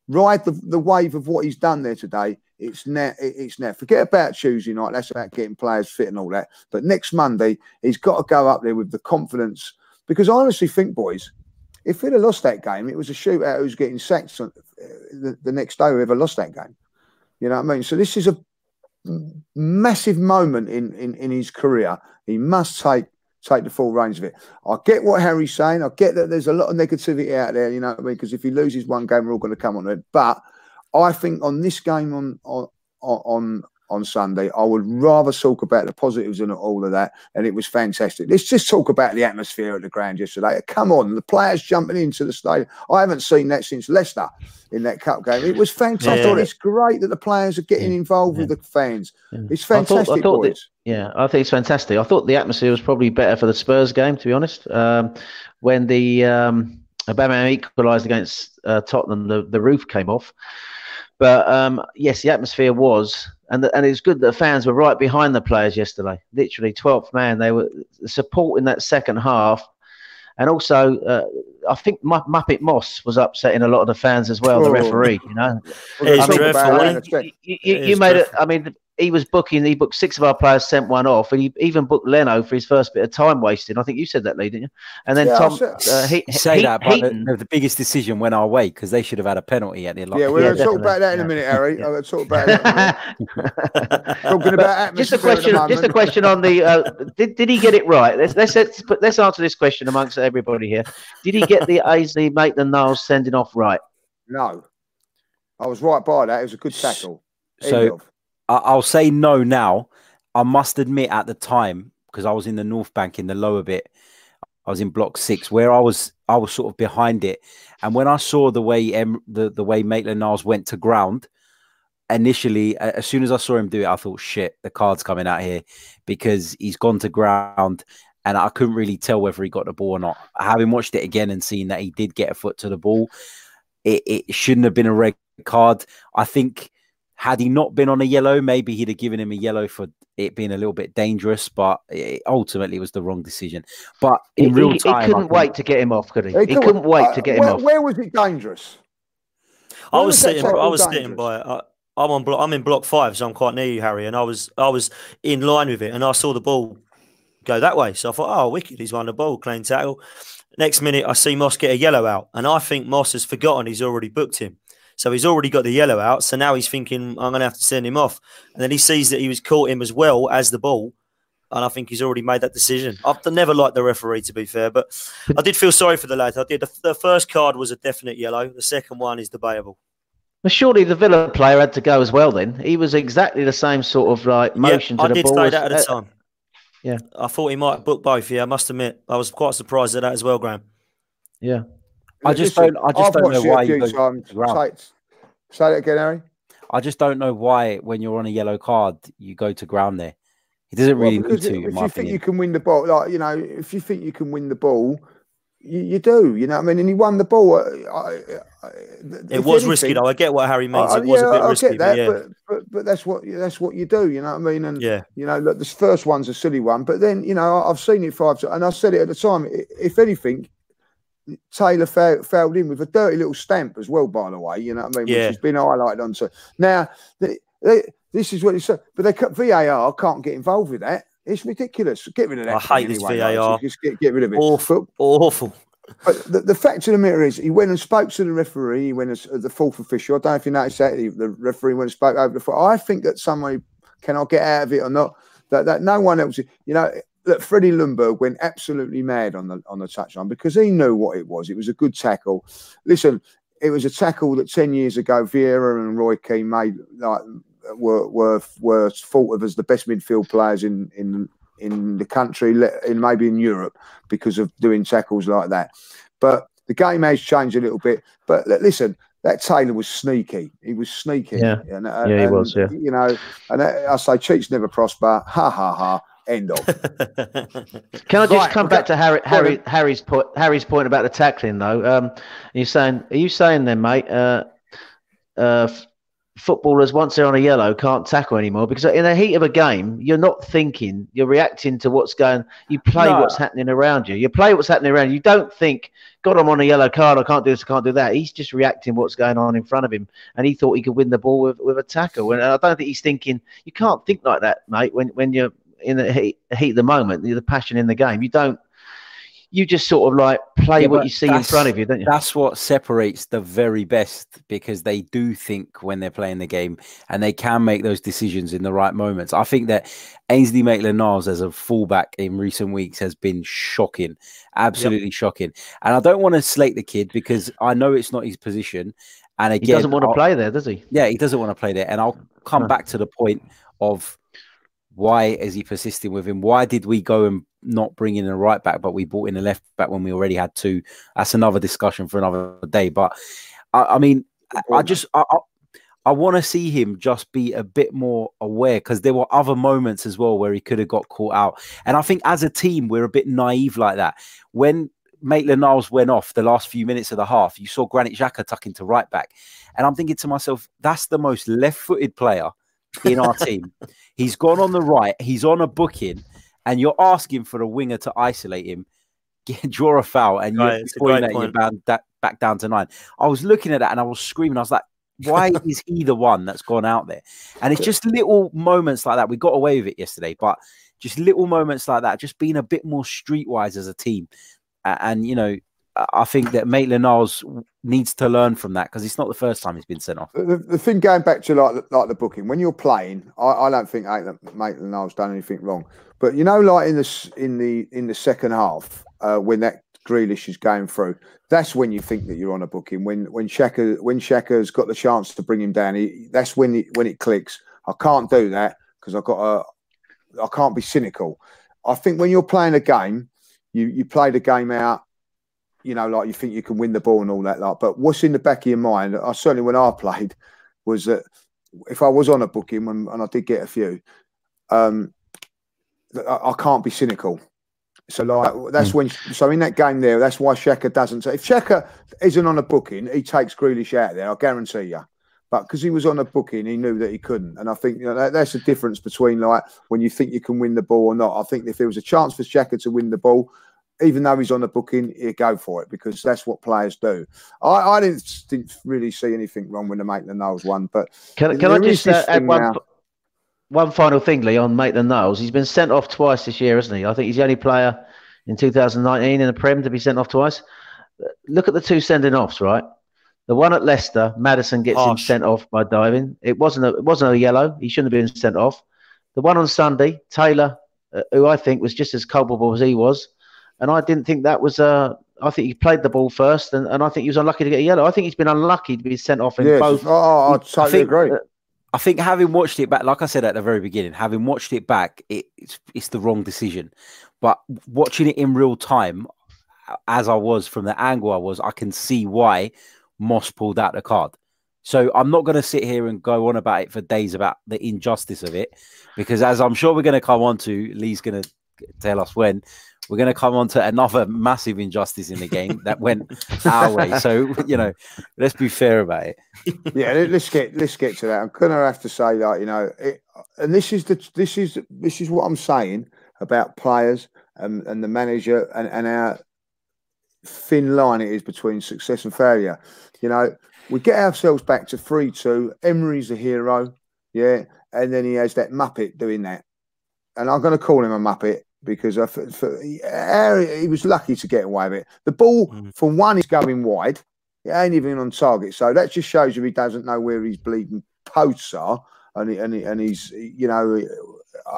ride the, the wave of what he's done there today, it's now, it's now. Forget about Tuesday night. That's about getting players fit and all that. But next Monday, he's got to go up there with the confidence. Because I honestly think, boys, if we'd have lost that game, it was a shootout who's getting sacked uh, the, the next day whoever lost that game. You know what I mean? So this is a massive moment in, in, in his career. He must take take the full range of it. I get what Harry's saying. I get that there's a lot of negativity out there, you know what I mean? Because if he loses one game, we're all going to come on it. But I think on this game on on on on Sunday, I would rather talk about the positives and all of that, and it was fantastic. Let's just talk about the atmosphere at the ground yesterday. Come on, the players jumping into the stadium. I haven't seen that since Leicester in that cup game. It was fantastic. Yeah. It's great that the players are getting involved with the fans. It's I thought- I fantastic, thought that-. Yeah, I think it's fantastic. I thought the atmosphere was probably better for the Spurs game, to be honest. Um, when the um, Aubameyang equalised against uh, Tottenham, the, the roof came off. But um, yes, the atmosphere was, and the, and it's good that the fans were right behind the players yesterday. Literally, twelfth man. They were supporting that second half, and also uh, I think Mu- Muppet Moss was upsetting a lot of the fans as well. The Oh. referee, you know, We're gonna It's talk dreadful, about that in wasn't a sec. you, you, you made it. I mean, he was booking. He booked six of our players, sent one off, and he even booked Leno for his first bit of time wasting. I think you said that, Lee, didn't you? And then Yeah, Tom, said- uh, he, say he, that, but the, the, the biggest decision went our way because they should have had a penalty at the end. Yeah, we're Yeah, going to talk about that in a minute, Harry. Yeah. I'm going to talk about it. in a minute. Talking about just a atmosphere at the question. Just a question on the. Uh, did, did he get it right? Let's let's let's, put, let's answer this question amongst everybody here. Did he get the [laughs] Ainsley Maitland Niles sending off right? No, I was right by that. It was a good tackle. So of. I, I'll say no now. I must admit, at the time, because I was in the North Bank in the lower bit, I was in Block Six, where I was I was sort of behind it, and when I saw the way em, the the way Maitland Niles went to ground, initially, as soon as I saw him do it, I thought, shit, the card's coming out here because he's gone to ground. And I couldn't really tell whether he got the ball or not. Having watched it again and seen that he did get a foot to the ball, it, it shouldn't have been a red card. I think had he not been on a yellow, maybe he'd have given him a yellow for it being a little bit dangerous, but ultimately it ultimately was the wrong decision. But in He, real he- he time, couldn't think- wait to get him off, could he? He, couldn't- couldn't wait uh, to get him where, off. Where was it dangerous? I was was sitting. I tackle was sitting dangerous? by. I, I'm on. Block, I'm in block five, so I'm quite near you, Harry. And I was. I was in line with it, and I saw the ball go that way. So I thought, oh, wicked, he's won the ball, clean tackle. Next minute, I see Moss get a yellow out, and I think Moss has forgotten he's already booked him. So he's already got the yellow out. So now he's thinking, I'm going to have to send him off. And then he sees that he was caught him as well as the ball. And I think he's already made that decision. I've never liked the referee, to be fair, but I did feel sorry for the lad. I did. The, the first card was a definite yellow. The second one is debatable. Well, surely the Villa player had to go as well. Then he was exactly the same sort of like motion yeah, to the ball. I did say that at the uh, time. Yeah, I thought he might book both. Yeah, I must admit, I was quite surprised at that as well, Graham. Yeah, I just don't. I just I've don't know why you go times. Say, say it again, Harry. I just don't know why, when you're on a yellow card, you go to ground there. He doesn't really well, need to. If you opinion. think you can win the ball, like you know, if you think you can win the ball, you, you do. You know, what I mean, and he won the ball. Uh, uh, uh, I, I, it was anything, risky, though. I get what Harry means. It was yeah, a bit I risky, that, but, yeah. but, but, but that's what that's what you do. You know what I mean? And yeah, you know, look, this first one's a silly one, but then you know, I've seen it five times, and I said it at the time. If anything, Taylor fell in with a dirty little stamp as well. By the way, you know what I mean? Yeah. Which has been highlighted on. So now. They, this is what he said, but they cut VAR can't get involved with that. It's ridiculous. Get rid of that. I hate anyway, this VAR. Just get, get rid of it. Awful. Awful. But the, the, fact of the matter is, he went and spoke to the referee. He went as uh, the fourth official. I don't know if you noticed that. the referee went and spoke over the foot. I think that somebody cannot get out of it or not. That that no one else. You know that Freddie Ljungberg went absolutely mad on the on the touchline because he knew what it was. It was a good tackle. Listen, it was a tackle that ten years ago Vieira and Roy Keane made like were were were thought of as the best midfield players in in in the country, in maybe in Europe, because of doing tackles like that. But the game has changed a little bit. But listen, that Taylor was sneaky. He was sneaky. Yeah, and, and, yeah, he was. Yeah, you know, and uh, I say cheats never prosper. Ha ha ha. End of. [laughs] Can I just right, come okay. back to Harry, Harry, Harry's point? Harry's point about the tackling, though. Um, you're saying, are you saying then, mate? Uh, uh, footballers once they're on a yellow can't tackle anymore because in the heat of a game you're not thinking you're reacting to what's going you play no. what's happening around you you play what's happening around you you don't think god i'm on a yellow card i can't do this i can't do that he's just reacting what's going on in front of him and he thought he could win the ball with, with a tackle and i don't think he's thinking you can't think like that mate when, when you're in the heat, heat of the moment the passion in the game you don't you just sort of like play yeah, what you see in front of you, don't you? That's what separates the very best because they do think when they're playing the game and they can make those decisions in the right moments. I think that Ainsley Maitland Niles as a fullback in recent weeks has been shocking, absolutely yep. shocking. And I don't want to slate the kid because I know it's not his position. And again, he doesn't want to play there, does he? Yeah, he doesn't want to play there. And I'll come no. back to the point of why is he persisting with him? Why did we go and not bring in a right back, but we brought in a left back when we already had two? That's another discussion for another day. But I, I mean, I just I, I, I want to see him just be a bit more aware because there were other moments as well where he could have got caught out. And I think as a team, we're a bit naive like that. When Maitland Niles went off the last few minutes of the half, you saw Granit Xhaka tuck into right back. And I'm thinking to myself, that's the most left footed player in our team. He's gone on the right. He's on a booking, and you're asking for a winger to isolate him, [laughs] get, draw a foul, and you're going that you're bound that, back down to nine. I was looking at that and I was screaming. I was like, why [laughs] is he the one that's gone out there? And it's just little moments like that. We got away with it yesterday, but just little moments like that, just being a bit more streetwise as a team. And, you know, I think that Maitland Niles needs to learn from that because it's not the first time he's been sent off. The, the thing going back to like like the booking, when you're playing, I, I don't think Maitland Niles done anything wrong. But you know, like in the in the in the second half, uh, when that Grealish is going through, that's when you think that you're on a booking. When when Xhaka when Xhaka's got the chance to bring him down, he, that's when he, when it clicks. I can't do that because I've got a I can't be cynical. I think when you're playing a game, you you play the game out you know, like you think you can win the ball and all that. Like, but what's in the back of your mind? I certainly when I played was that if I was on a booking and, and I did get a few, um, I, I can't be cynical. So like that's mm. when so in that game there, that's why Xhaka doesn't. If Xhaka isn't on a booking, he takes Grealish out there. I guarantee you. But because he was on a booking, he knew that he couldn't. And I think you know, that, that's the difference between like when you think you can win the ball or not. I think if there was a chance for Xhaka to win the ball, even though he's on the booking, he'll go for it because that's what players do. I, I didn't, didn't, really see anything wrong with the Maitland Niles one, but can, can I just uh, add one? Now... one final thing, Lee, on Maitland Niles. He's been sent off twice this year, isn't he? I think he's the only player in 2019 in the Prem to be sent off twice. Look at the two sending offs, right? The one at Leicester, Maddison gets him sent off by diving. It wasn't a, it wasn't a yellow. He shouldn't have been sent off. The one on Sunday, Taylor, uh, who I think was just as culpable as he was, and I didn't think that was Uh, I think he played the ball first, and, and I think he was unlucky to get a yellow. I think he's been unlucky to be sent off in Yes. both. Oh, I totally think- agree. I think having watched it back, like I said at the very beginning, having watched it back, it, it's it's the wrong decision. But watching it in real time, as I was from the angle I was, I can see why Moss pulled out the card. So I'm not going to sit here and go on about it for days about the injustice of it, because as I'm sure we're going to come on to, Lee's going to tell us when we're going to come on to another massive injustice in the game that went our way. So you know, let's be fair about it. yeah, let- let's get let's get to that. I'm gonna have to say that you know, it, and this is the this is this is what I'm saying about players and, and the manager and, and our thin line it is between success and failure. You know, we get ourselves back to three two. Emery's a hero, yeah, and then he has that Muppet doing that, and I'm going to call him a Muppet because I, for, he, was lucky to get away with it. The ball, Mm. for one, is going wide. It ain't even on target. So that just shows you he doesn't know where his bleeding posts are. And, he, and, he, and he's, you know,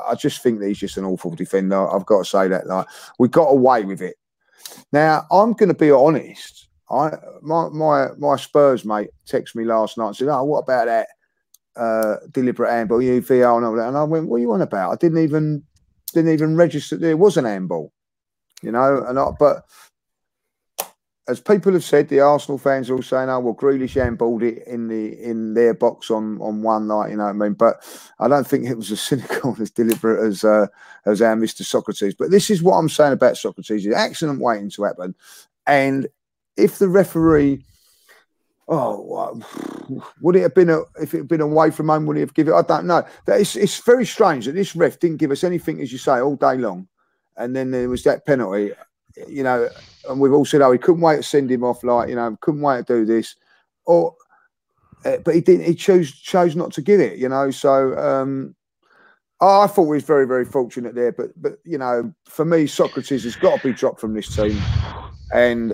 I just think that he's just an awful defender. I've got to say that. Like, we got away with it. Now, I'm going to be honest. I my my my Spurs mate texted me last night and said, "Oh, what about that uh, deliberate handball? You VR and all that." And I went, "What are you on about? I didn't even didn't even register there was an handball." You know, and I, but as people have said, the Arsenal fans are all saying, "Oh, well, Grealish handballed it in the in their box on on one night." You know what I mean? But I don't think it was as [laughs] cynical and as deliberate as uh, as our Mister Sokratis. But this is what I'm saying about Sokratis: the accident waiting to happen, and if the referee. Oh, would it have been a, if it had been away from home? Would he have given it? I don't know. Is, it's very strange that this ref didn't give us anything, as you say, all day long, and then there was that penalty. You know, and we've all said, oh, he couldn't wait to send him off, like you know, couldn't wait to do this, or uh, but he didn't. He chose chose not to give it, you know. So um, I I thought we was very very fortunate there, but but you know, for me, Sokratis has got to be dropped from this team, and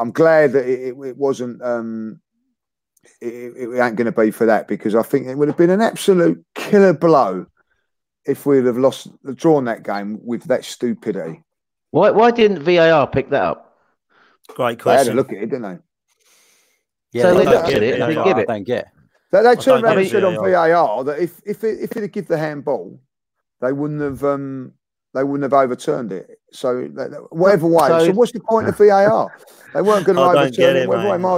I'm glad that it, it, it wasn't. Um, it, it it ain't going to be for that because I think it would have been an absolute killer blow if we'd have lost, the drawn that game with that stupidity. Why, why didn't VAR pick that up? Great They had a question. look at it, didn't they? Yeah, So they they don't looked get at it it. and didn't give it. don't get. They, they turned around and said on VAR. VAR that if if it, if it had give the handball, they wouldn't have um they wouldn't have overturned it. So whatever way. So, So- what's the point of VAR? They weren't going [laughs] to overturn get it. it, whatever way.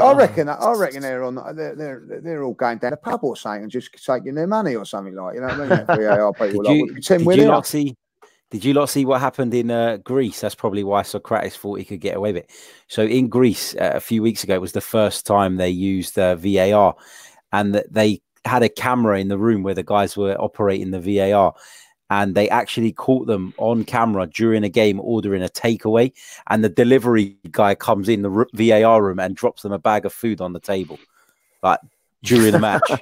I- I reckon I reckon they're on they're they're, they're all going down the pub or something and just taking their money or something like you know what I mean. VAR people Did you, "Well, pretend did you not see? Did you not see what happened in uh, Greece? That's probably why Sokratis thought he could get away with it. So in Greece, uh, a few weeks ago, it was the first time they used uh, VAR, and that they had a camera in the room where the guys were operating the VAR, and they actually caught them on camera during a game ordering a takeaway, and the delivery guy comes in the VAR room and drops them a bag of food on the table, like during the match. [laughs]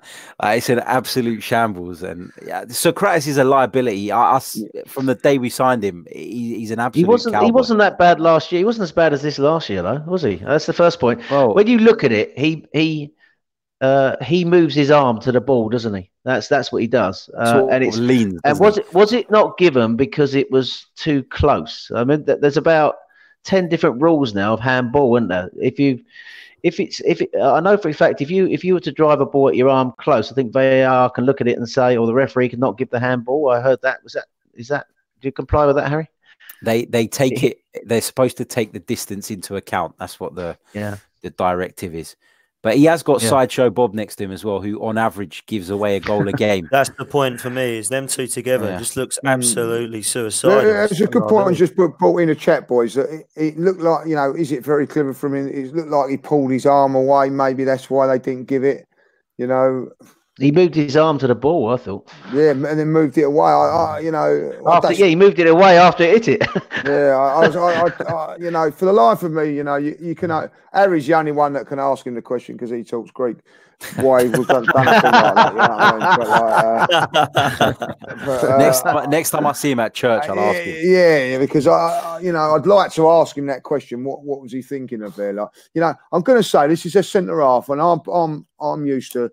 [laughs] It's an absolute shambles, and yeah, Sokratis is a liability. I, us from the day we signed him, he, he's an absolute He wasn't. He wasn't that bad last year. He wasn't as bad as this last year, though, was he? That's the first point. Well, When you look at it, he he uh, he moves his arm to the ball, doesn't he? That's that's what he does, uh, sort and it's leans. and was he? it was it not given because it was too close? I mean, th- there's about ten different rules now of handball, isn't there? If you if it's if it, I know for a fact if you if you were to drive a ball at your arm close, I think VAR can look at it and say, or the referee can not give the handball. I heard that. Was that is that? Do you comply with that, Harry? They they take it. They're supposed to take the distance into account. That's what the Yeah. the directive is. But he has got Yeah. sideshow Bob next to him as well, who on average gives away a goal a game. [laughs] That's the point for me. Is them two together Yeah. just looks Mm. absolutely Yeah, suicidal. That's a good point. Just put, brought in a chat, boys. That It, it looked like you know, is it very clever from him? It looked like he pulled his arm away. Maybe that's why they didn't give it. You know, He moved his arm to the ball. I thought. Yeah, and then moved it away. I, I you know, after, yeah, he moved it away after it hit it. [laughs] yeah, I, I was, I, I, you know, for the life of me, you know, you, you can. Uh, Harry's the only one that can ask him the question because he talks Greek. Why he was done, done like that? You know I mean? But, like, uh, [laughs] but, uh, next time, next time I see him at church, I'll ask him. Yeah, because I, you know, I'd like to ask him that question. What, what was he thinking of there? Like, you know, I'm going to say this is a centre half, and I'm, I'm, I'm used to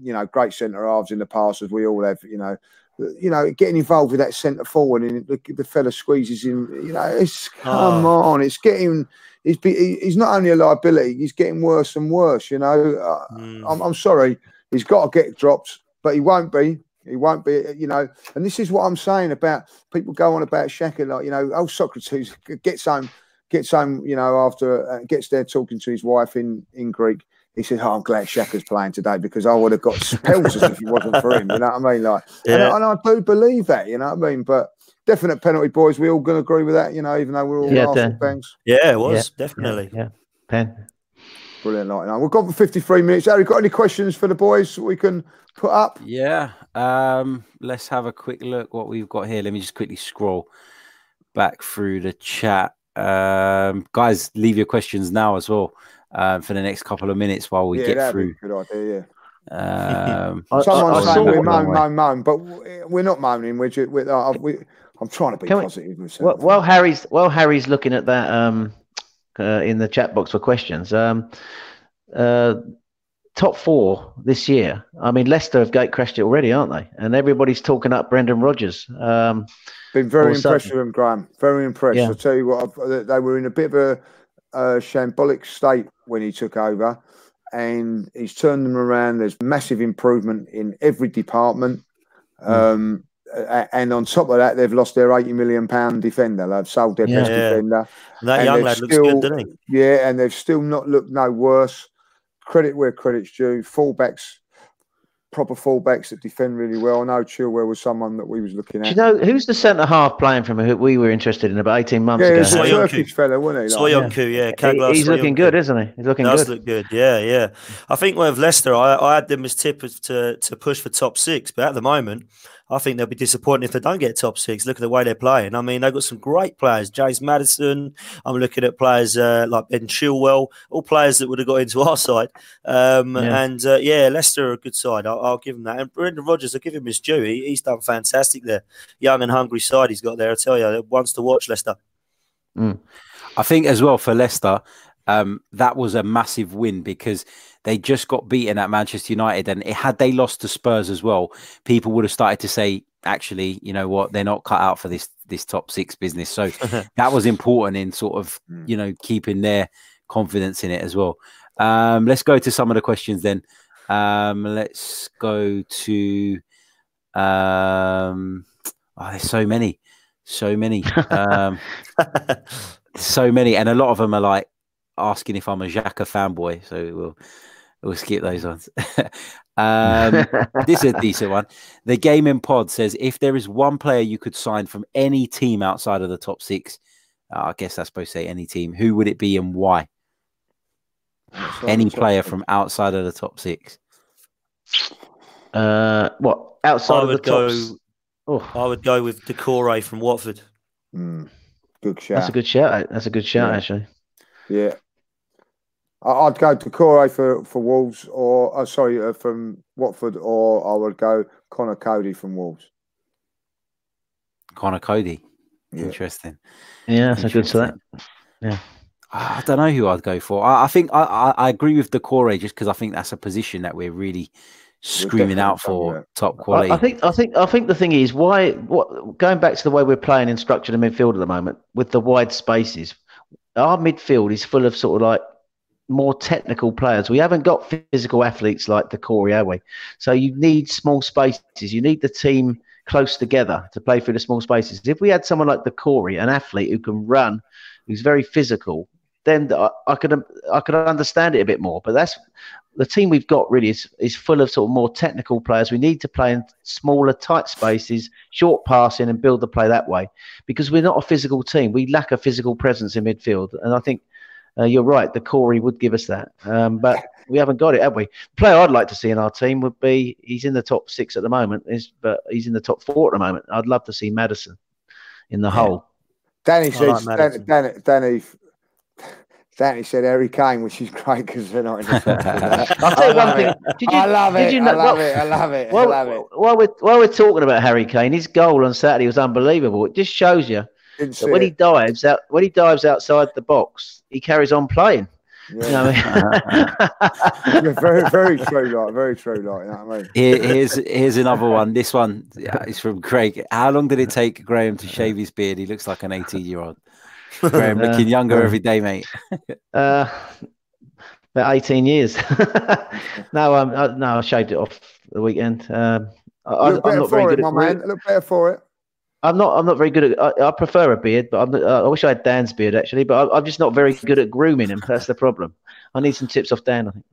you know, great centre halves in the past, as we all have, you know. You know, getting involved with that centre forward and the, the fella squeezes him. You know, it's come oh. on, it's getting. He's be, he's not only a liability, he's getting worse and worse. You know, mm. I'm, I'm sorry, he's got to get dropped, but he won't be. He won't be, you know. And this is what I'm saying about people go on about Xhaka, like you know, oh Sokratis [laughs] gets home, gets home, you know, after uh, gets there talking to his wife in in Greek he said, "Oh, I'm glad Xhaka's playing today because I would have got pelters if it wasn't for him." You know what I mean? Like, yeah. and, and, I do believe that. You know what I mean? But definite penalty, boys. We all going to agree with that. You know, even though we're all yeah, Arsenal fans. Yeah, it was yeah, definitely. Yeah, pen. Brilliant. Like, you we've gone for 53 minutes. Harry, got any questions for the boys we can put up? Yeah. Um, let's have a quick look what we've got here. Let me just quickly scroll back through the chat. Um, guys, leave your questions now as well uh, for the next couple of minutes while we yeah, get through. good idea, yeah. Um, [laughs] Someone's saying we moan, moan, moan, but we're not moaning. We're, just, we're uh, we, I'm trying to be Can positive. We, well, well, Harry's well, Harry's looking at that um, uh, in the chat box for questions. Um, uh, top four this year. I mean, Leicester have gate crashed it already, aren't they? And everybody's talking up Brendan Rodgers. Um, Been very impressed with him, Graham. Very impressed. Yeah. I'll tell you what, I've, they were in a bit of a uh, shambolic state when he took over, and he's turned them around. There's massive improvement in every department. Mm. Um, and on top of that, they've lost their eighty million pound defender. They've sold their yeah, best yeah. defender. That young lad still, looks good, doesn't he? Yeah, and they've still not looked no worse. Credit where credit's due. Fullbacks proper fullbacks that defend really well. I know Chilwell was someone that we was looking at. Do you know who's the centre half playing from who we were interested in about eighteen months yeah, ago? Yeah, a Turkish fella, wasn't he? Like, Soyuncu, yeah, yeah. He, he's looking good, isn't he? He's looking Does good. look good, yeah, yeah. I think with Leicester, I, I had them as tip to to push for top six, but at the moment, I think they'll be disappointed if they don't get top six. Look at the way they're playing. I mean, they've got some great players. James Maddison. I'm looking at players uh, like Ben Chilwell, all players that would have got into our side. Um, yeah. And uh, yeah, Leicester are a good side. I'll, I'll, give him that. And Brendan Rodgers, I'll give him his due. He, he's done fantastic there. Young and hungry side he's got there. I tell you, it wants to watch Leicester. Mm. I think as well for Leicester, um, that was a massive win because they just got beaten at Manchester United, and it, had they lost to Spurs as well, people would have started to say, actually, you know what, they're not cut out for this this top six business. So [laughs] that was important in sort of hmm. you know keeping their confidence in it as well. Um, let's go to some of the questions then. Um, let's go to um, oh, there's so many, so many, um, [laughs] so many, and a lot of them are like asking if I'm a Xhaka fanboy. So we'll We'll skip those ones. [laughs] um, this is a decent one. The Gaming Pod says if there is one player you could sign from any team outside of the top six, uh, I guess that's supposed to say any team, who would it be and why? any player from outside of the top six. Uh, what outside of the go, top? Oh. I would go with Doucouré from Watford. Mm, good shout. That's a good shout. That's a good shout, yeah. actually. Yeah, I'd go Doucouré for, for Wolves, or uh, sorry, uh, from Watford, or I would go Conor Coady from Wolves. Conor Coady, yeah. interesting. Yeah, that's a good set. Yeah. I don't know who I'd go for. I, I think I, I, I, agree with Doucouré just because I think that's a position that we're really screaming out for top quality. I, think I think I think the thing is why what going back to the way we're playing in structured in midfield at the moment with the wide spaces. Our midfield is full of sort of like more technical players. We haven't got physical athletes like Doucouré, we? So you need small spaces. You need the team close together to play through the small spaces. If we had someone like Doucouré, an athlete who can run, who's very physical, then I, I could I could understand it a bit more. But that's the team we've got really is is full of sort of more technical players. We need to play in smaller, tight spaces, short passing, and build the play that way. Because we're not a physical team. We lack a physical presence in midfield, and I think uh, you're right. Doucouré would give us that, um, but [laughs] we haven't got it, have we? The player I'd like to see in our team would be he's in the top six at the moment, is but he's in the top four at the moment. I'd love to see Maddison in the hole. Danny I says, like Danny, Danny, Danny, Danny said Harry Kane, which is great because they're not in the top [laughs] four. I'll tell you one love thing. it. Did you, I love did it. You I love well, it. I love it. I While, love it. while we're while we're talking about Harry Kane, his goal on Saturday was unbelievable. It just shows you that see when he dives out, when he dives outside the box, he carries on playing. You know what I mean? Yeah, very, very true, like very true, like you know what I mean. Here, here's here's another one. This one yeah, [laughs] is from Craig. How long did it take Graham to shave his beard? He looks like an 18 year old. Graham Uh, looking younger every day, mate. [laughs] Uh, about 18 years. [laughs] no, um, I, no, I shaved it off the weekend. Um, I, I, Look I'm not very for good it, at. my man. Look better for it. I'm not. I'm not very good at. I, I prefer a beard, but I'm, not- uh, I wish I had Dan's beard actually. But I, I'm just not very good at grooming him. That's the problem. I need some tips off Dan. I think.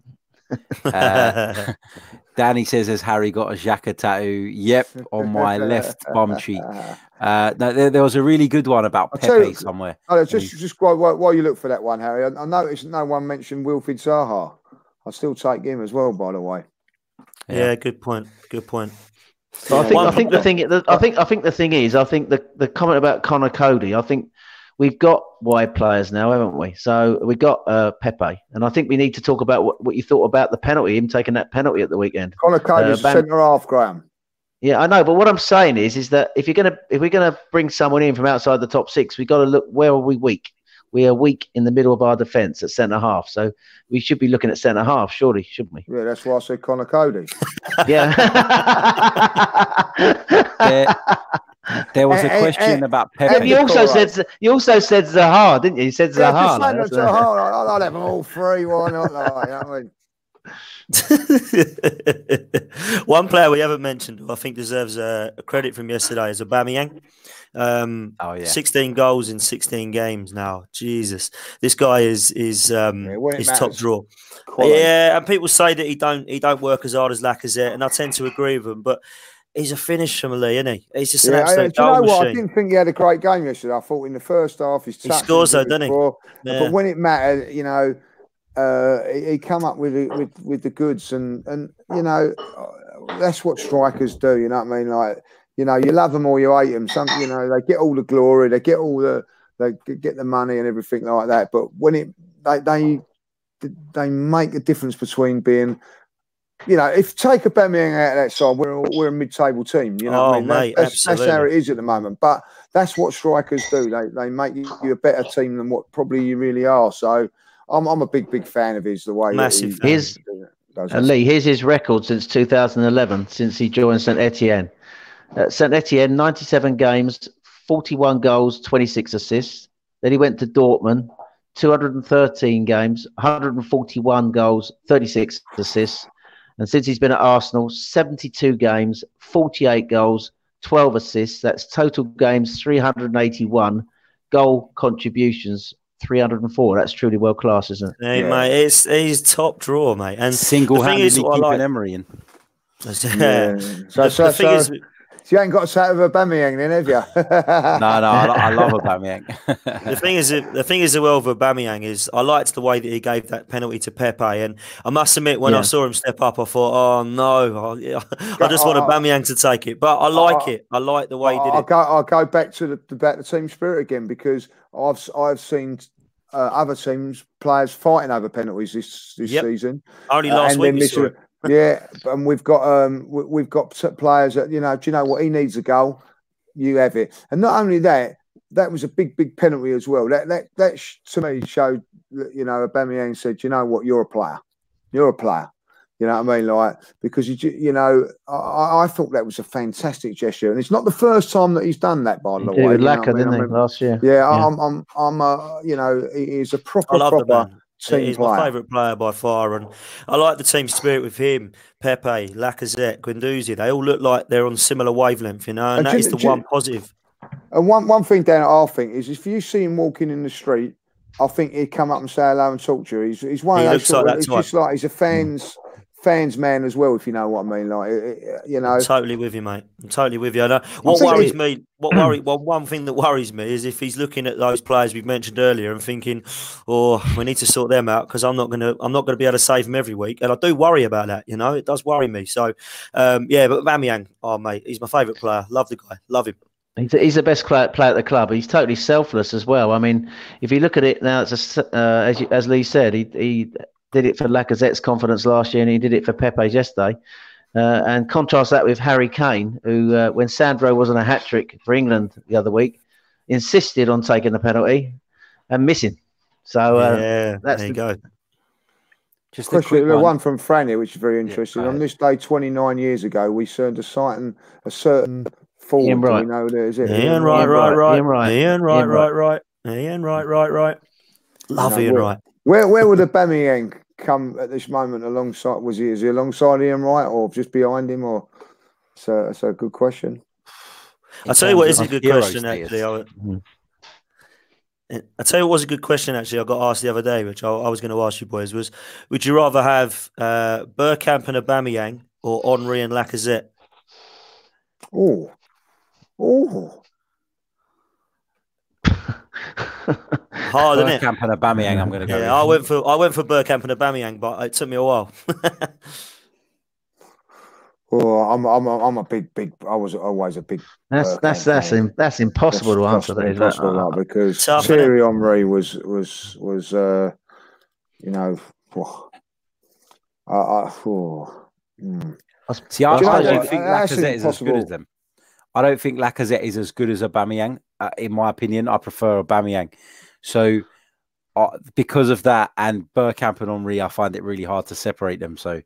Uh, [laughs] Danny says, "Has Harry got a Xhaka tattoo?" Yep, on my left bum cheek. Uh, no, there, there was a really good one about Pepe you- somewhere. Oh, just just while, while while you look for that one, Harry, I, I noticed no one mentioned Wilfried Zaha. I'll still take him as well, by the way. yeah, good point. Good point. But I think. One I think the thing. The, I think. I think the thing is. I think the the comment about Conor Coady. I think we've got wide players now, haven't we? So we got uh, Pepe, and I think we need to talk about what, what you thought about the penalty, him taking that penalty at the weekend. Conor Coady's Uh, Ban- centre half, Graham. Yeah, I know, but what I'm saying is, is that if you're gonna if we're gonna bring someone in from outside the top six, we've got to look where are we weak. We are weak in the middle of our defence at centre half, so we should be looking at centre half, surely, shouldn't we? Yeah, that's why I said Conor Coady. [laughs] Yeah. There, there was a Eh, eh, question eh, about Pepe. you also Correct. said you also said Zaha, didn't you? You said Yeah, Zaha. just like, say that's that to what- Zaha. I'll, I'll have them all three. Why not? Like, you know what I mean? [laughs] One player we haven't mentioned, who I think deserves a, a credit from yesterday, is Aubameyang. Um, Oh, yeah. 16 goals in 16 games now. Jesus, this guy is is um, Yeah, when it is top draw. Quality. Yeah, and people say that he don't he don't work as hard as Lacazette, and I tend to agree with him. But he's a finisher, Lee, isn't he? He's just an Yeah, I- absolute do you know what? I didn't think he had a great game yesterday. I thought in the first half his He scores though, doesn't he? Yeah. But when it mattered, you know, uh, he, come up with, the- with with the goods, and and you know, that's what strikers do. You know what I mean? Like, you know, you love them or you hate them. Some, you know, they get all the glory, they get all the, they get the money and everything like that. But when it, they they they make a difference between being. You know, if take a Aubameyang out of that side, we're we're a mid-table team. You know, what Oh, I mean? Mate, that's, that's how it is at the moment. But that's what strikers do. They they make you a better team than what probably you really are. So I'm I'm a big big fan of his the way that Massive he, fan. His- does And. Lee, here's his record since 2011, since he joined St Etienne. Uh, at St Etienne, 97 games, 41 goals, 26 assists. Then he went to Dortmund, 213 games, 141 goals, 36 assists. And since he's been at Arsenal, 72 games, 48 goals, 12 assists. That's total games 381, goal contributions 304. That's truly world class, isn't it? Hey, Yeah. mate, it's he's top draw, mate. And Single the thing is, handedly what keeping like- Emery in. [laughs] Yeah. So, the, so, the thing so, is, so you ain't got a set of a Aubameyang then, have you? [laughs] No, no, I, lo- I love Aubameyang. [laughs] the thing is, the thing is, the well with Aubameyang is I liked the way that he gave that penalty to Pepe, and I must admit, when I saw him step up, I thought, oh no, I, I just want I- I- Aubameyang to take it. But I like I- it. I like the way he did I'll it. go. I'll go back to the about the team spirit again because I've I've seen uh, other teams players fighting over penalties this this Yep. season. Only Uh, last and week we saw it. Yeah, and we've got um we- we've got players that you know. Do you know what he needs a goal? You have it, and not only that, that was a big big penalty as well. That that that sh- to me showed that, you know Aubameyang said, you know what, you're a player, you're a player. You know what I mean? Like because you you know I- I, I thought that was a fantastic gesture, and it's not the first time that he's done that. By He the did way, with you know what I Lacquer, mean? didn't I he, last year? yeah, Yeah. I'm I'm I'm uh, you know he's a proper I love the proper man. He's player. my favourite player by far, and I like the team spirit with him, Pepe, Lacazette, Guendouzi. They all look like they're on similar wavelength, you know, and And that do is the do you- one positive. And one one thing down I think is if you see him walking in the street, I think he'd come up and say hello and talk to you. He's he's one He of those looks sort like of, that he's just like he's a fans fans man as well, if you know what I mean. Like, you know, I'm totally with you, mate. I'm totally with you. I know, what worries me, what worry, well, one thing that worries me is if he's looking at those players we've mentioned earlier and thinking, "Oh, we need to sort them out," because I'm not gonna, I'm not gonna be able to save them every week, and I do worry about that. You know, it does worry me. So, um, yeah, but Aubameyang, oh mate, he's my favourite player. Love the guy. Love him. He's, he's the best player, player at the club. He's totally selfless as well. I mean, if you look at it now, it's a, uh, as, you, as Lee said, he, he did it for Lacazette's confidence last year, and he did it for Pepe's yesterday. Uh, and contrast that with Harry Kane, who, uh, when Sancho wasn't a hat trick for England the other week, insisted on taking the penalty and missing. So uh, yeah, that's there you the, go. Just question, the one. one from Franny, which is very interesting. Yeah, on this day, 29 years ago, we turned a certain a certain forward. Ian Wright. know there, is it? Ian, Ian Wright, right, right. Ian Wright, Ian Wright, right, right. Ian Wright, right, right. Love Ian Wright. Where where would Aubameyang come at this moment alongside? Was he is he alongside Ian Wright or just behind him? Or so that's a good question. I'll tell you what is a good question actually. I, mm-hmm. I tell you what was a good question actually. I got asked the other day, which I, I was going to ask you boys was: Would you rather have uh, Bergkamp and Aubameyang or Henry and Lacazette? Oh, oh. [laughs] Hard, isn't it? Bergkamp and Aubameyang. I'm going to go. Yeah, I went for I went for Bergkamp and Aubameyang, but it took me a while. [laughs] oh, I'm I'm I'm a big big. I was always a big. That's that's that's in, that's impossible that's, to answer. That's impossible that, because Tough, Thierry Henry was was was uh, you know, oh, I, I, oh, mm. See, I, I don't think Lacazette is as good as them. I don't think Lacazette is as good as Aubameyang. Uh, in my opinion, I prefer Aubameyang. So uh, because of that, and Bergkamp and Henry, I find it really hard to separate them. So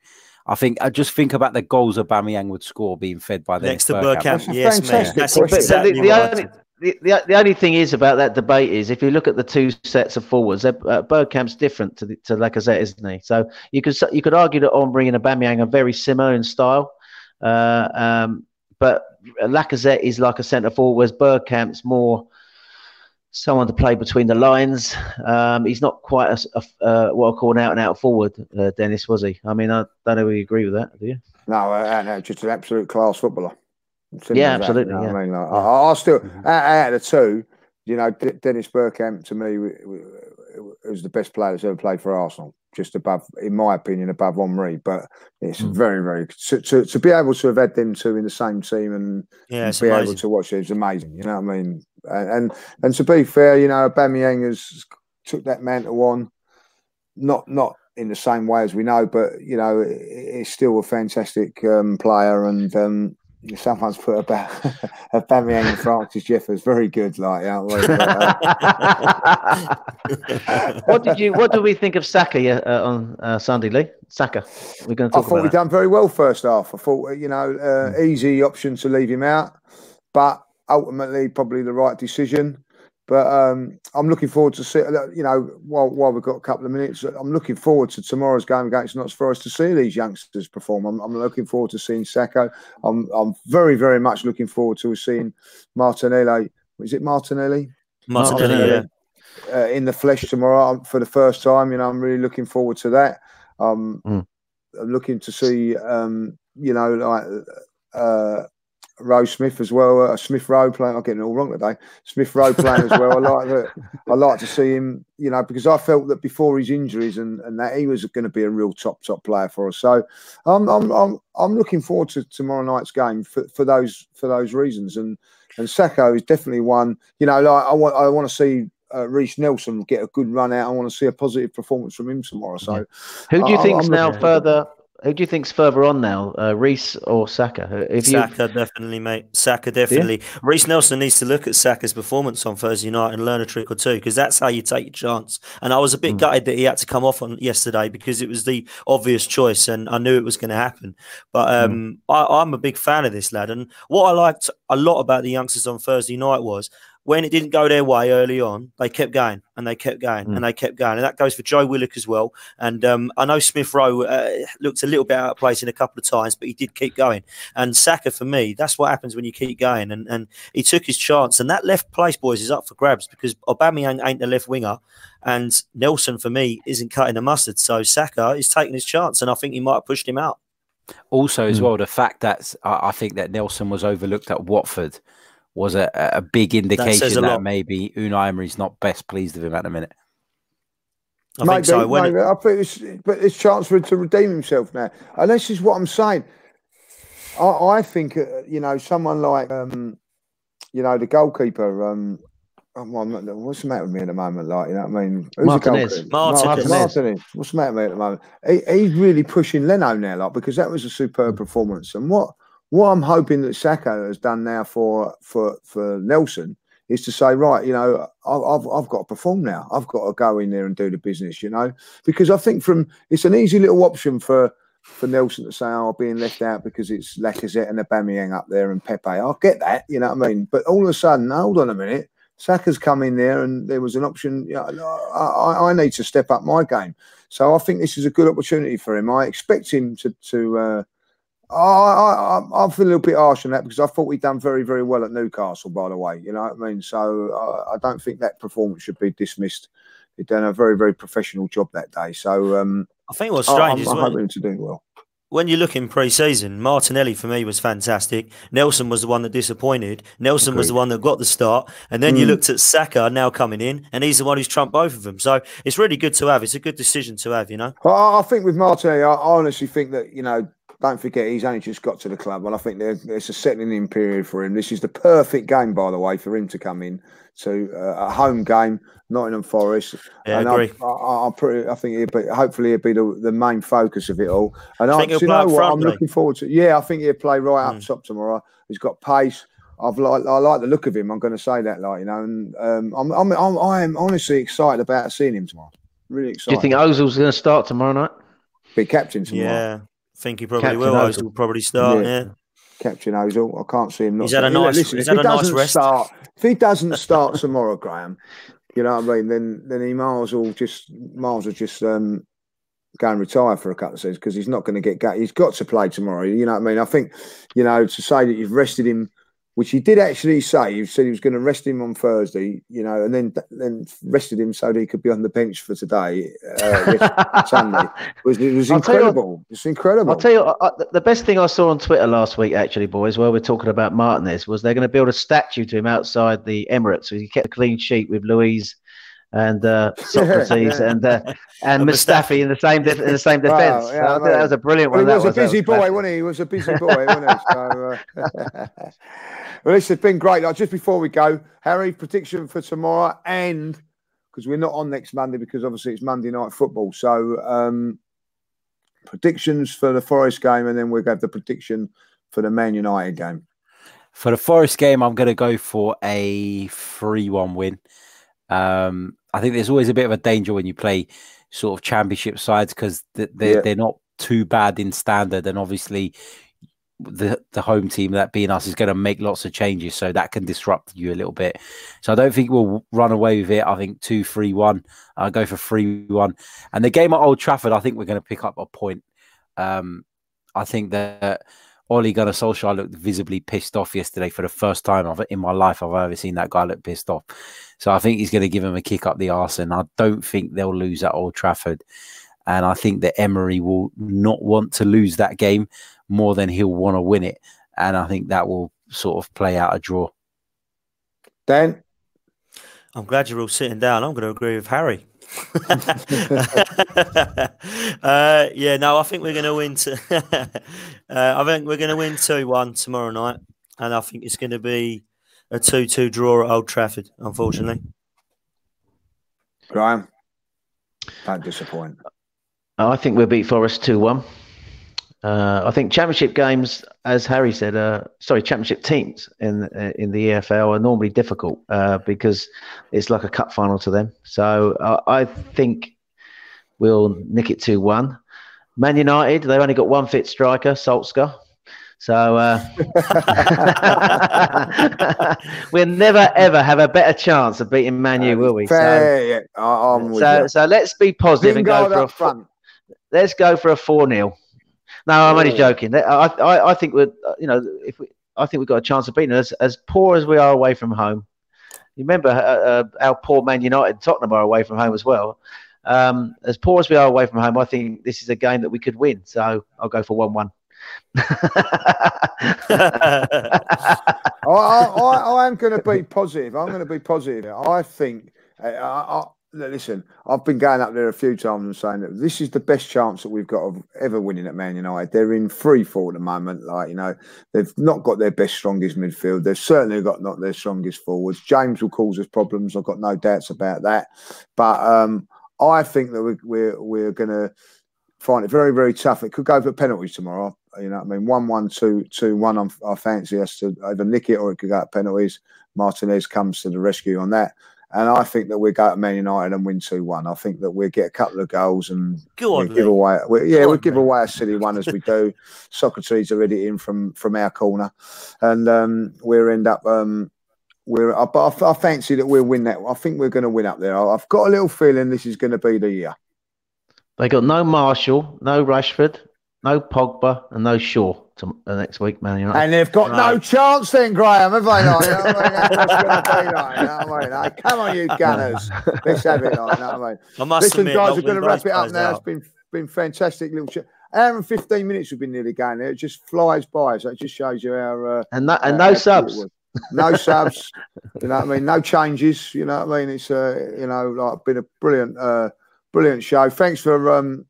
I think I just think about the goals Aubameyang would score being fed by the next to Bergkamp. Yes, man. That's exactly the, the, only, the, the, the, only thing is about that debate is if you look at the two sets of forwards, uh, Bergkamp's different to the, to Lacazette, isn't he? So you could you could argue that Henry and Aubameyang are very similar in style, uh, um, but Lacazette is like a centre forward, whereas Bergkamp's more someone to play between the lines. Um, he's not quite a, a uh, what I call an out and out forward, uh, Dennis, was he? I mean, I don't know if you agree with that, do you? No, uh, no just an absolute class footballer. Simple yeah, absolutely. That, you know yeah. I mean, like, yeah. I, I, still out, out, of the two, you know, D- Dennis Bergkamp to me was the best player that's ever played for Arsenal. Just above, in my opinion, above Henry. But it's mm. very, very to, to, to, be able to have had them two in the same team and, yeah, and be amazing. able to watch it is amazing. You know what I mean? And, and and to be fair, you know, Aubameyang has took that mantle on, not not in the same way as we know, but you know, he's still a fantastic um, player and. Um, Someone's put about a Bamian [laughs] and Francis Jeffers very good, like yeah. Uh, [laughs] what did you? What do we think of Saka uh, on uh, Sunday, Lee? Saka, we're going to talk. I thought we done very well first half. I thought you know mm. easy option to leave him out, but ultimately probably the right decision. But um, I'm looking forward to see, you know, while, while we've got a couple of minutes, I'm looking forward to tomorrow's game against Notts Forest to see these youngsters perform. I'm, I'm looking forward to seeing Saka. I'm, I'm very, very much looking forward to seeing Martinelli. Is it Martinelli? Martinelli, Martinelli yeah. Uh, in the flesh tomorrow um, for the first time. You know, I'm really looking forward to that. Um, mm. I'm looking to see, um, you know, like uh, Rose Smith as well. Uh, Smith Rowe playing. I'm getting it all wrong today. Smith Rowe playing as well. I like that. I like to see him. You know, because I felt that before his injuries and, and that he was going to be a real top top player for us. So I'm I'm I'm, I'm looking forward to tomorrow night's game for, for those for those reasons. And and Saka is definitely one. You know, like I want I want to see uh, Reiss Nelson get a good run out. I want to see a positive performance from him tomorrow. So, who do you think is now further? Who do you think's further on now, uh, Reiss or Saka? If Saka definitely, mate. Saka definitely. Yeah. Reiss Nelson needs to look at Saka's performance on Thursday night and learn a trick or two because that's how you take your chance. And I was a bit mm. gutted that he had to come off on yesterday because it was the obvious choice and I knew it was going to happen. But um, mm. I, I'm a big fan of this lad. And what I liked a lot about the youngsters on Thursday night was when it didn't go their way early on, they kept going and they kept going Mm. and they kept going. And that goes for Joe Willock as well. And um, I know Smith Rowe uh, looked a little bit out of place in a couple of times, but he did keep going. And Saka, for me, that's what happens when you keep going. And, and he took his chance. And that left place, boys, is up for grabs because Aubameyang ain't the left winger. And Nelson, for me, isn't cutting the mustard. So Saka is taking his chance. And I think he might have pushed him out. Also, as Mm. well, the fact that I I think that Nelson was overlooked at Watford was a, a big indication a that, maybe Unai Emery's not best pleased with him at the minute. I think so. When it- maybe. I think it's, but it's chance for him to redeem himself now. And this is what I'm saying. I, I think, uh, you know, someone like, um, you know, the goalkeeper. Um, oh, well, I'm not- what's the matter with me at the moment? Like, you know what I mean? Who's the Martinez. goalkeeper? Martinez. Martinez. Martinez. What's the matter with me at the moment? He, he's really pushing Leno now, like, because that was a superb performance. And what what I'm hoping that Saka has done now for for for Nelson is to say, right, you know, I've, I've, got to perform now. I've got to go in there and do the business, you know, because I think from it's an easy little option for for Nelson to say, oh, being left out because it's Lacazette and Aubameyang up there and Pepe. I get that, you know what I mean? But all of a sudden, hold on a minute, Saka's come in there and there was an option. You know, I, I, I need to step up my game. So I think this is a good opportunity for him. I expect him to to. Uh, I, I, I I feel a little bit harsh on that because I thought we'd done very, very well at Newcastle, by the way. You know what I mean? So I, I don't think that performance should be dismissed. He'd done a very, very professional job that day. So um, I think what's I- strange I'm, is I'm when, hoping to do well. when you look in pre-season, Martinelli for me was fantastic. Nelson was the one that disappointed. Nelson was the one that got the start, and then you Mm. looked at Saka now coming in, and he's the one who's trumped both of them. So it's really good to have. It's a good decision to have, you know. I, I think with Martinelli, I honestly think that you know, don't forget he's only just got to the club, and I think there, there's a settling in period for him. This is the perfect game, by the way, for him to come in to uh, a home game, Nottingham Forest. Yeah, and I agree. I, I, I, pretty, I think he'll be, hopefully he'll be the, the main focus of it all. And I, Think he'll you play know up what? front, I'm looking forward to. Yeah, I think he'll play right up Mm. top tomorrow. He's got pace. I've like I like the look of him. I'm going to say that, like you know, and um, I'm, I'm I'm I am honestly excited about seeing him tomorrow. Really excited. Do you think Ozil's going to start tomorrow night? be captain tomorrow? Yeah, I think he probably Captain will. Ozil. Will probably start. Yeah. Yeah. Captain Ozil. I can't see him not. He's had a nice- Listen, he's if had he a nice doesn't rest. start, if he doesn't start tomorrow, Graham, you know what I mean? Then then he miles will just miles will just um, go and retire for a couple of seasons because he's not going to get. Go- he's got to play tomorrow. You know what I mean? I think you know to say that you've rested him. Which he did actually say. He said he was going to rest him on Thursday, you know, and then then rested him so that he could be on the bench for today, uh, [laughs] Sunday. It was, it was I'll tell you what- incredible. It's incredible. I'll tell you, I, I, the best thing I saw on Twitter last week, actually, boys, while we're talking about Martinez, was they're going to build a statue to him outside the Emirates. So he kept a clean sheet with Luiz and uh, [laughs] Sokratis and uh, and And Mustafi in the same def- in the same Wow, defence. yeah, I think that was a brilliant Well, one. he that was a That busy boy, classic. wasn't he? He was a busy boy, wasn't he? So, uh, [laughs] well, this has been great. Like, just before we go, Harry, prediction for tomorrow, and because we're not on next Monday because obviously it's Monday night football. So, um, predictions for the Forest game, and then we'll have the prediction for the Man United game. For the Forest game, I'm going to go for a 3 1 win. Um, I think there's always a bit of a danger when you play sort of championship sides because they're, Yeah. they're not too bad in standard. And obviously, the, the home team, that being us, is going to make lots of changes. So that can disrupt you a little bit. So I don't think we'll run away with it. I think 2 3 1. I'll go for 3 1. And the game at Old Trafford, I think we're going to pick up a point. Um, I think that Ole Gunnar Solskjaer looked visibly pissed off yesterday for the first time in my life I've ever seen that guy look pissed off. So I think he's going to give him a kick up the arse, and I don't think they'll lose at Old Trafford. And I think that Emery will not want to lose that game more than he'll want to win it. And I think that will sort of play out a draw. Dan, I'm glad you're all sitting down. I'm going to agree with Harry. [laughs] uh, yeah, no, I think we're going to win. To, [laughs] uh, I think we're going to win two one tomorrow night, and I think it's going to be a two two draw at Old Trafford. Unfortunately, Graham, don't disappoint. I think we'll beat Forest 2 1. Uh, I think championship games, as Harry said, uh, sorry, championship teams in uh, in the EFL are normally difficult uh, because it's like a cup final to them. So uh, I think we'll nick it 2 1. Man United, they've only got one fit striker, Solskjaer. So uh, [laughs] we'll never ever have a better chance of beating Man U, will we? Fair, yeah. I'm with so, so let's be positive and go for a front. Let's go for a four 0 No, I'm only joking. I, I, I think we're, uh, you know, if we, I think we've got a chance of beating us. As poor as we are away from home, you remember uh, uh, how poor Man United, and Tottenham are away from home as well. Um, as poor as we are away from home, I think this is a game that we could win. So I'll go for one-one. [laughs] [laughs] I, I, I, I am going to be positive. I'm going to be positive. I think. I, I, I, listen, I've been going up there a few times and saying that this is the best chance that we've got of ever winning at Man United. They're in free fall at the moment. Like you know, they've not got their best, strongest midfield. They've certainly got not their strongest forwards. James will cause us problems. I've got no doubts about that. But um, I think that we're we're, we're going to find it very, very tough. It could go for penalties tomorrow. You know, I mean, one, one, two, two, one. I'm, I fancy us to either nick it or it could go to penalties. Martinez comes to the rescue on that, and I think that we go to Man United and win two one. I think that we'll get a couple of goals and Go on, we give away. We, yeah, Go we on, give Lee. away a silly one as we do. [laughs] Sokratis already in from from our corner, and um, we'll end up. Um, we're, I, but I, I fancy that we'll win that. I think we're going to win up there. I- I've got a little feeling this is going to be the year. They got no Martial, no Rashford, no Pogba, and no Shaw to, uh, next week, Man United. And they've got no Right. chance then, Graham, have they not? You know I mean? That's what's going to be like. You know what I mean? Like, come on, you gunners. Let's have it like, you know what I mean? I must Listen, admit, guys, we're going to wrap it up guys now. It's been been fantastic little chat. Hour and 15 minutes we've been nearly going there. It just flies by. So it just shows you how. Uh, and no, and how no subs. No subs. you know what I mean? No changes. You know what I mean? It's, uh, you know, like been a brilliant, uh, brilliant show. Thanks for um,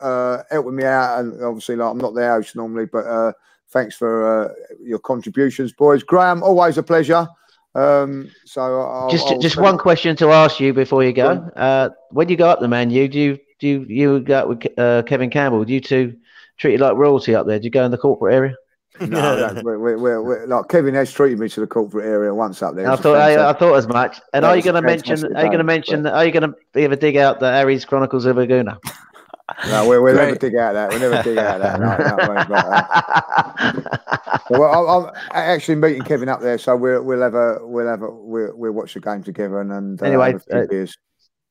uh, helping me out. And obviously, like, I'm not the host normally, but uh, thanks for uh, your contributions, boys. Graham, always a pleasure. Um, so I'll, Just I'll just send- one question to ask you before you Go go. Uh, when you go up the Man U, do you do you, you go up with uh, Kevin Campbell? Do you two treat you like royalty up there? Do you go in the corporate area? No, no, [laughs] we're, we're, we're, we're- like Kevin has treated me to the corporate area once up there. I thought I, I thought as much. And Yeah, are you going to mention? Are you going to day, mention? Are you going to ever dig out the Aries Chronicles of Laguna? No, we'll, we'll never dig out that. We'll never dig out that. No, no, no, but, [laughs] uh, well, I'm, I'm actually meeting Kevin up there, so we'll we'll have a we'll have a we'll, we'll watch the game together and, and uh, Anyway, have uh, beers.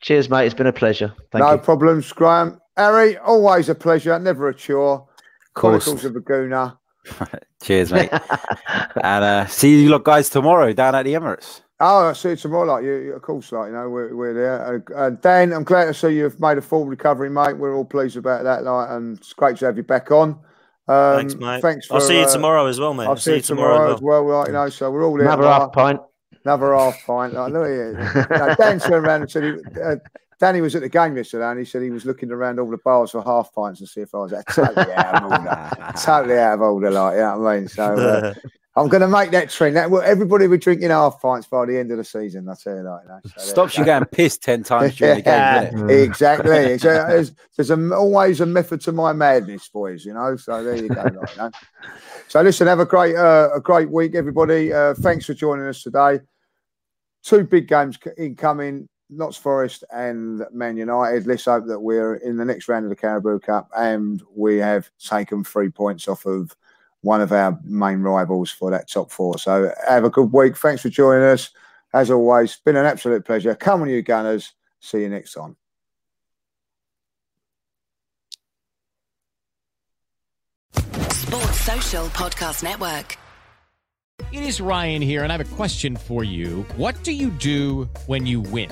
Cheers, mate. It's been a pleasure. Thank no you. problems, Graham. Harry, always a pleasure, never a chore. Of course. Chronicles of Laguna. [laughs] Cheers, mate. [laughs] and uh, see you lot guys tomorrow down at the Emirates. Oh, I see you tomorrow. Like you, you- of course, like you know, we're, we're there. Uh, Dan, I'm glad to see you've made a full recovery, mate. We're all pleased about that. Like, and it's great to have you back on. Um, Thanks, mate. Thanks. For, I'll see you uh, tomorrow as well, mate. I'll see you tomorrow as well. Like, you know, so we're all there. Another like, half pint. Another half pint. Like, look at you. No, Dan turned around and said, he, uh, Danny was at the game yesterday and he said he was looking around all the bars for half pints to see if I was totally out of order. [laughs] totally out of order, like, you know what I mean? So uh, [laughs] I'm going to make that trend. That, everybody will be drinking half pints by the end of the season, I tell you like that. So Stops you go. getting pissed 10 times during the [laughs] game, Yeah, exactly. A- there's there's a, always a method to my madness, boys. You know. So there you go. like, you know. So listen, have a great uh, a great week, everybody. Uh, thanks for joining us today. Two big games incoming: Notts Forest and Man United. Let's hope that we're in the next round of the Carabao Cup and we have taken three points off of one of our main rivals for that top four. So have a good week. Thanks for joining us. As always, been an absolute pleasure. Come on, you Gunners. See you next time. Sports Social Podcast Network. It is Ryan here, and I have a question for you. What do you do when you win?